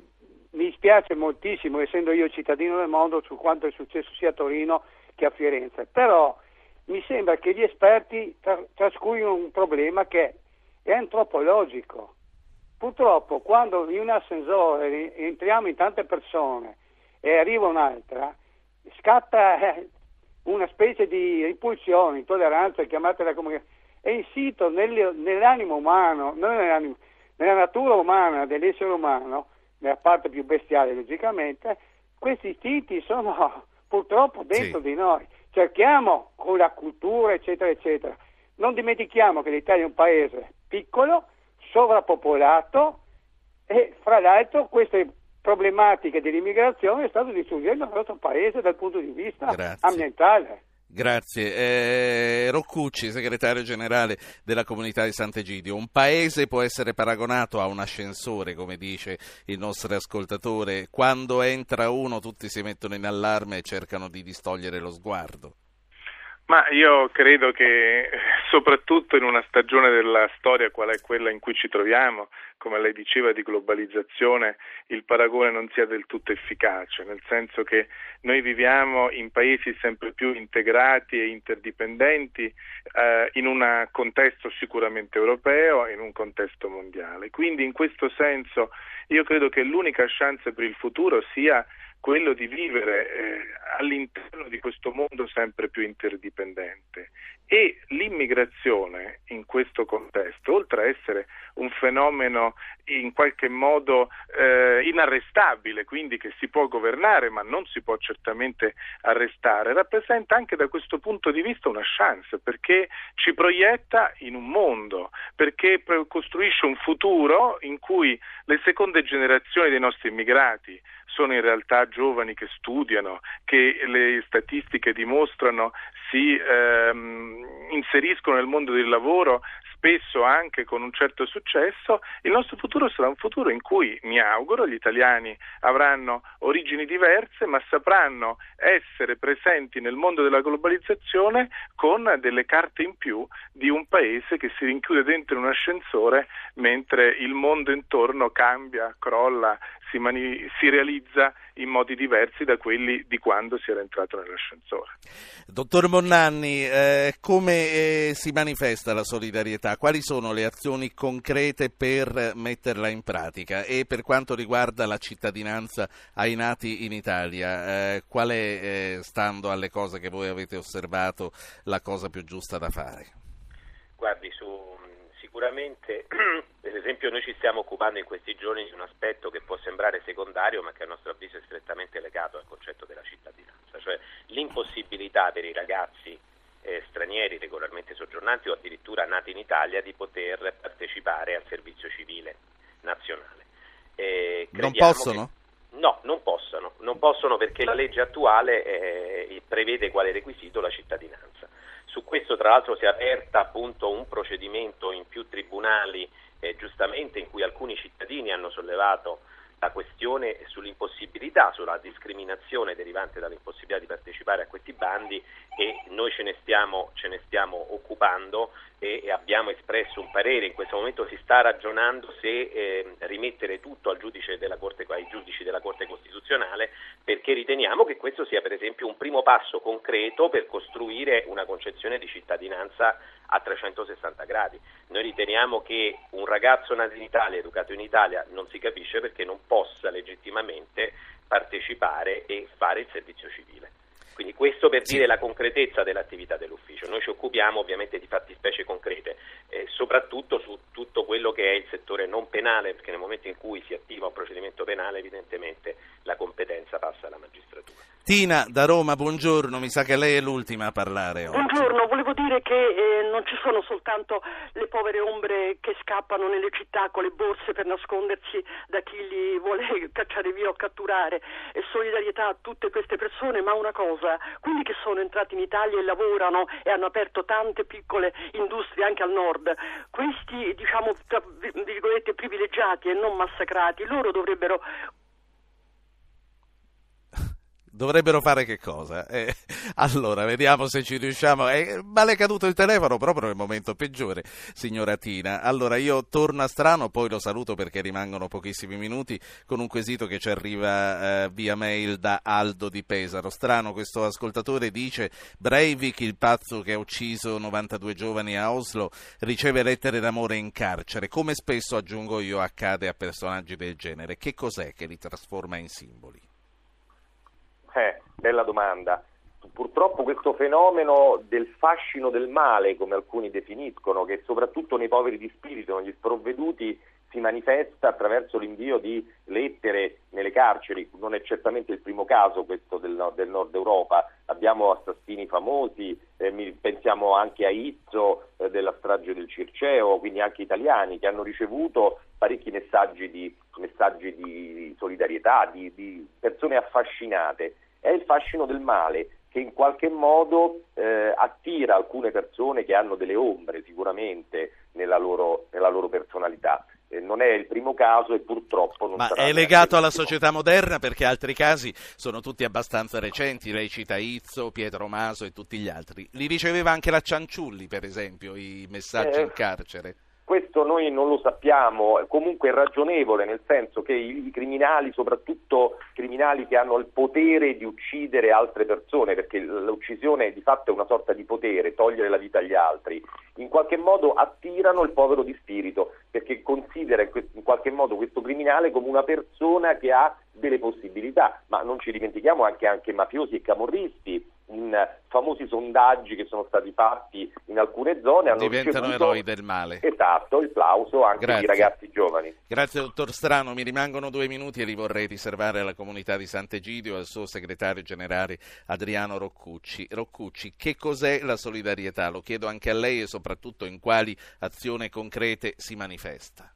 mi spiace moltissimo, essendo io cittadino del mondo, su quanto è successo sia a Torino che a Firenze, però mi sembra che gli esperti trascurino un problema che è antropologico. Purtroppo quando in un ascensore entriamo in tante persone e arriva un'altra, scatta eh, una specie di ripulsione, intolleranza, chiamatela come... è insito nell'animo umano, nell'animo, nella natura umana dell'essere umano, nella parte più bestiale logicamente, questi istinti sono purtroppo dentro sì. di noi. Cerchiamo con la cultura, eccetera, eccetera. Non dimentichiamo che l'Italia è un paese piccolo, sovrappopolato e fra l'altro queste problematiche dell'immigrazione stanno distruggendo il nostro paese dal punto di vista Grazie. ambientale. Grazie. Eh, Roccucci, segretario generale della comunità di Sant'Egidio. Un paese può essere paragonato a un ascensore, come dice il nostro ascoltatore. Quando entra uno tutti si mettono in allarme e cercano di distogliere lo sguardo. Ma io credo che soprattutto in una stagione della storia qual è quella in cui ci troviamo, come lei diceva di globalizzazione, il paragone non sia del tutto efficace, nel senso che noi viviamo in paesi sempre più integrati e interdipendenti eh, in un contesto sicuramente europeo e in un contesto mondiale. Quindi in questo senso io credo che l'unica chance per il futuro sia quello di vivere eh, all'interno di questo mondo sempre più interdipendente. E l'immigrazione in questo contesto, oltre a essere un fenomeno in qualche modo eh, inarrestabile, quindi che si può governare ma non si può certamente arrestare, rappresenta anche da questo punto di vista una chance perché ci proietta in un mondo, perché costruisce un futuro in cui le seconde generazioni dei nostri immigrati sono in realtà giovani che studiano, che le statistiche dimostrano si ehm, inseriscono nel mondo del lavoro spesso anche con un certo successo, il nostro futuro sarà un futuro in cui, mi auguro, gli italiani avranno origini diverse, ma sapranno essere presenti nel mondo della globalizzazione con delle carte in più di un paese che si rinchiude dentro un ascensore mentre il mondo intorno cambia, crolla, si, mani- si, realizza in modi diversi da quelli di quando si era entrato nell'ascensore. Dottor Monnanni, eh, come eh, si manifesta la solidarietà? Quali sono le azioni concrete per metterla in pratica? E per quanto riguarda la cittadinanza ai nati in Italia, eh, qual è, eh, stando alle cose che voi avete osservato, la cosa più giusta da fare? Guardi, su sicuramente, per esempio, noi ci stiamo occupando in questi giorni di un aspetto che può sembrare secondario, ma che a nostro avviso è strettamente legato al concetto della cittadinanza, cioè l'impossibilità per i ragazzi eh, stranieri regolarmente soggiornanti o addirittura nati in Italia di poter partecipare al servizio civile nazionale. Eh, non possono? Che, no, non possono, non possono perché la legge attuale eh, prevede quale requisito la cittadinanza Su questo tra l'altro si è aperta appunto un procedimento in più tribunali eh, giustamente in cui alcuni cittadini hanno sollevato la questione sull'impossibilità, sulla discriminazione derivante dall'impossibilità di partecipare a questi bandi e noi ce ne stiamo, ce ne stiamo occupando e, e, abbiamo espresso un parere, in questo momento si sta ragionando se eh, rimettere tutto Corte, ai giudici della Corte Costituzionale perché riteniamo che questo sia per esempio un primo passo concreto per costruire una concezione di cittadinanza a 360 gradi. Noi riteniamo che un ragazzo nato in Italia, educato in Italia, non si capisce perché non possa legittimamente partecipare e fare il servizio civile. Quindi questo per dire la concretezza dell'attività dell'ufficio. Noi ci occupiamo ovviamente di fattispecie concrete, eh, soprattutto su tutto quello che è il settore non penale, perché nel momento in cui si attiva un procedimento penale evidentemente la competenza passa alla magistratura. Tina da Roma, buongiorno, mi sa che lei è l'ultima a parlare. Oggi. Buongiorno, volevo dire che eh, non ci sono soltanto le povere ombre che scappano nelle città con le borse per nascondersi da chi li vuole cacciare via o catturare, e solidarietà a tutte queste persone, ma una cosa, quelli che sono entrati in Italia e lavorano e hanno aperto tante piccole industrie anche al nord, questi diciamo tra virgolette privilegiati e non massacrati, loro dovrebbero Dovrebbero fare che cosa? Eh, allora, vediamo se ci riusciamo. Eh, ma le è caduto il telefono proprio nel momento peggiore, signora Tina. Allora, io torno a strano, poi lo saluto perché rimangono pochissimi minuti, con un quesito che ci arriva eh, via mail da Aldo di Pesaro. Strano, questo ascoltatore dice Breivik, il pazzo che ha ucciso 92 giovani a Oslo, riceve lettere d'amore in carcere. Come spesso, aggiungo io, accade a personaggi del genere. Che cos'è che li trasforma in simboli? Eh, bella domanda. Purtroppo questo fenomeno del fascino del male, come alcuni definiscono, che soprattutto nei poveri di spirito, negli sprovveduti, si manifesta attraverso l'invio di lettere nelle carceri. Non è certamente il primo caso questo del, del nord Europa, abbiamo assassini famosi, eh, pensiamo anche a Izzo eh, della strage del Circeo, quindi anche italiani che hanno ricevuto parecchi messaggi di, messaggi di solidarietà, di, di persone affascinate. È il fascino del male che in qualche modo eh, attira alcune persone che hanno delle ombre sicuramente nella loro, nella loro personalità. Non è il primo caso e purtroppo non Ma sarà è legato alla società moderna perché altri casi sono tutti abbastanza recenti, lei cita Izzo, Pietro Maso e tutti gli altri. Li riceveva anche la Cianciulli, per esempio, i messaggi eh, in carcere. Questo noi non lo sappiamo, comunque è ragionevole, nel senso che i, criminali, soprattutto criminali che hanno il potere di uccidere altre persone, perché l'uccisione di fatto è una sorta di potere, togliere la vita agli altri, in qualche modo attirano il povero di spirito, perché considera in qualche modo questo criminale come una persona che ha delle possibilità, ma non ci dimentichiamo anche, anche mafiosi e camorristi in famosi sondaggi che sono stati fatti in alcune zone hanno diventano ricevuto, eroi del male. Esatto, il plauso anche Grazie. di ragazzi giovani. Grazie dottor Strano, mi rimangono due minuti e li vorrei riservare alla comunità di Sant'Egidio e al suo segretario generale Adriano Roccucci. Roccucci, che cos'è la solidarietà? Lo chiedo anche a lei e soprattutto in quali azioni concrete si manifesta.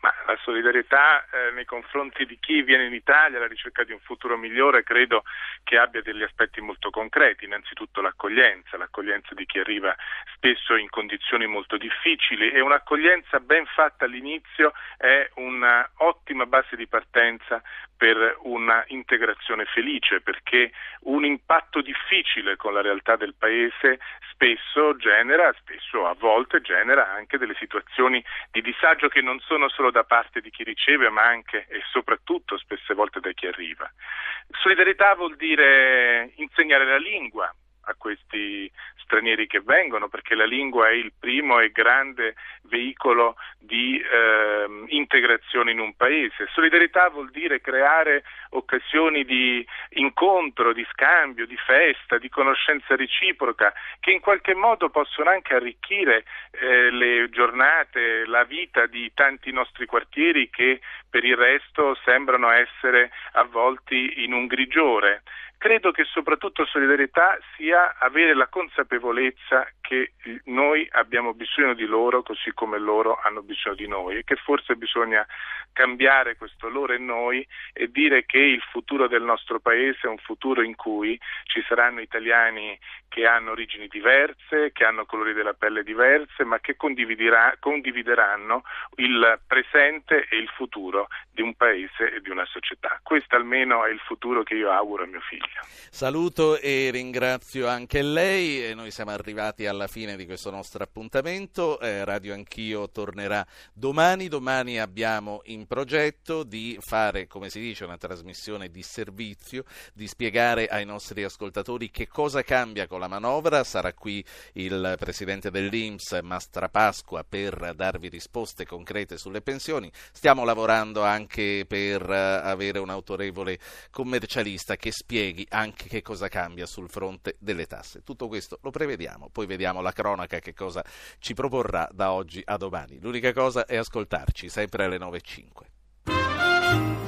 Ma la solidarietà eh, nei confronti di chi viene in Italia alla ricerca di un futuro migliore credo che abbia degli aspetti molto concreti, innanzitutto l'accoglienza, l'accoglienza di chi arriva spesso in condizioni molto difficili e un'accoglienza ben fatta all'inizio è un'ottima base di partenza per una integrazione felice perché un impatto difficile con la realtà del paese spesso genera, spesso a volte genera anche delle situazioni di disagio che non sono solo da parte di chi riceve ma anche e soprattutto spesse volte da chi arriva. Solidarietà vuol dire insegnare la lingua, a questi stranieri che vengono, perché la lingua è il primo e grande veicolo di eh, integrazione in un paese. Solidarietà vuol dire creare occasioni di incontro, di scambio, di festa, di conoscenza reciproca, che in qualche modo possono anche arricchire eh, le giornate, la vita di tanti nostri quartieri che per il resto sembrano essere avvolti in un grigiore. Credo che soprattutto solidarietà sia avere la consapevolezza che noi abbiamo bisogno di loro così come loro hanno bisogno di noi e che forse bisogna cambiare questo loro e noi e dire che il futuro del nostro paese è un futuro in cui ci saranno italiani che che hanno origini diverse, che hanno colori della pelle diverse, ma che condivideranno il presente e il futuro di un paese e di una società. Questo almeno è il futuro che io auguro a mio figlio. Saluto e ringrazio anche lei. Noi siamo arrivati alla fine di questo nostro appuntamento. Eh, Radio Anch'io tornerà domani. Domani abbiamo in progetto di fare, come si dice, una trasmissione di servizio, di spiegare ai nostri ascoltatori che cosa cambia con la manovra. Sarà qui il presidente dell'Inps, Mastra Pasqua, per darvi risposte concrete sulle pensioni. Stiamo lavorando anche per eh, avere un autorevole commercialista che spieghi anche che cosa cambia sul fronte delle tasse. Tutto questo lo prevediamo, poi vediamo la cronaca che cosa ci proporrà da oggi a domani. L'unica cosa è ascoltarci sempre alle 9.05.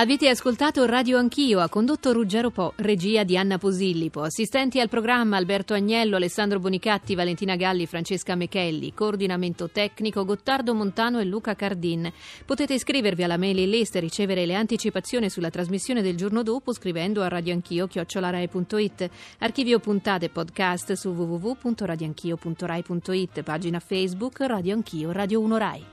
Avete ascoltato Radio Anch'io, ha condotto Ruggero Po, regia di Anna Posillipo, assistenti al programma Alberto Agnello, Alessandro Bonicatti, Valentina Galli, Francesca Mechelli, coordinamento tecnico Gottardo Montano e Luca Cardin. Potete iscrivervi alla mail list e ricevere le anticipazioni sulla trasmissione del giorno dopo scrivendo a radioanchio.it. Archivio puntate podcast su www.radioanchio.rai.it, pagina Facebook Radio Anch'io, Radio 1 Rai.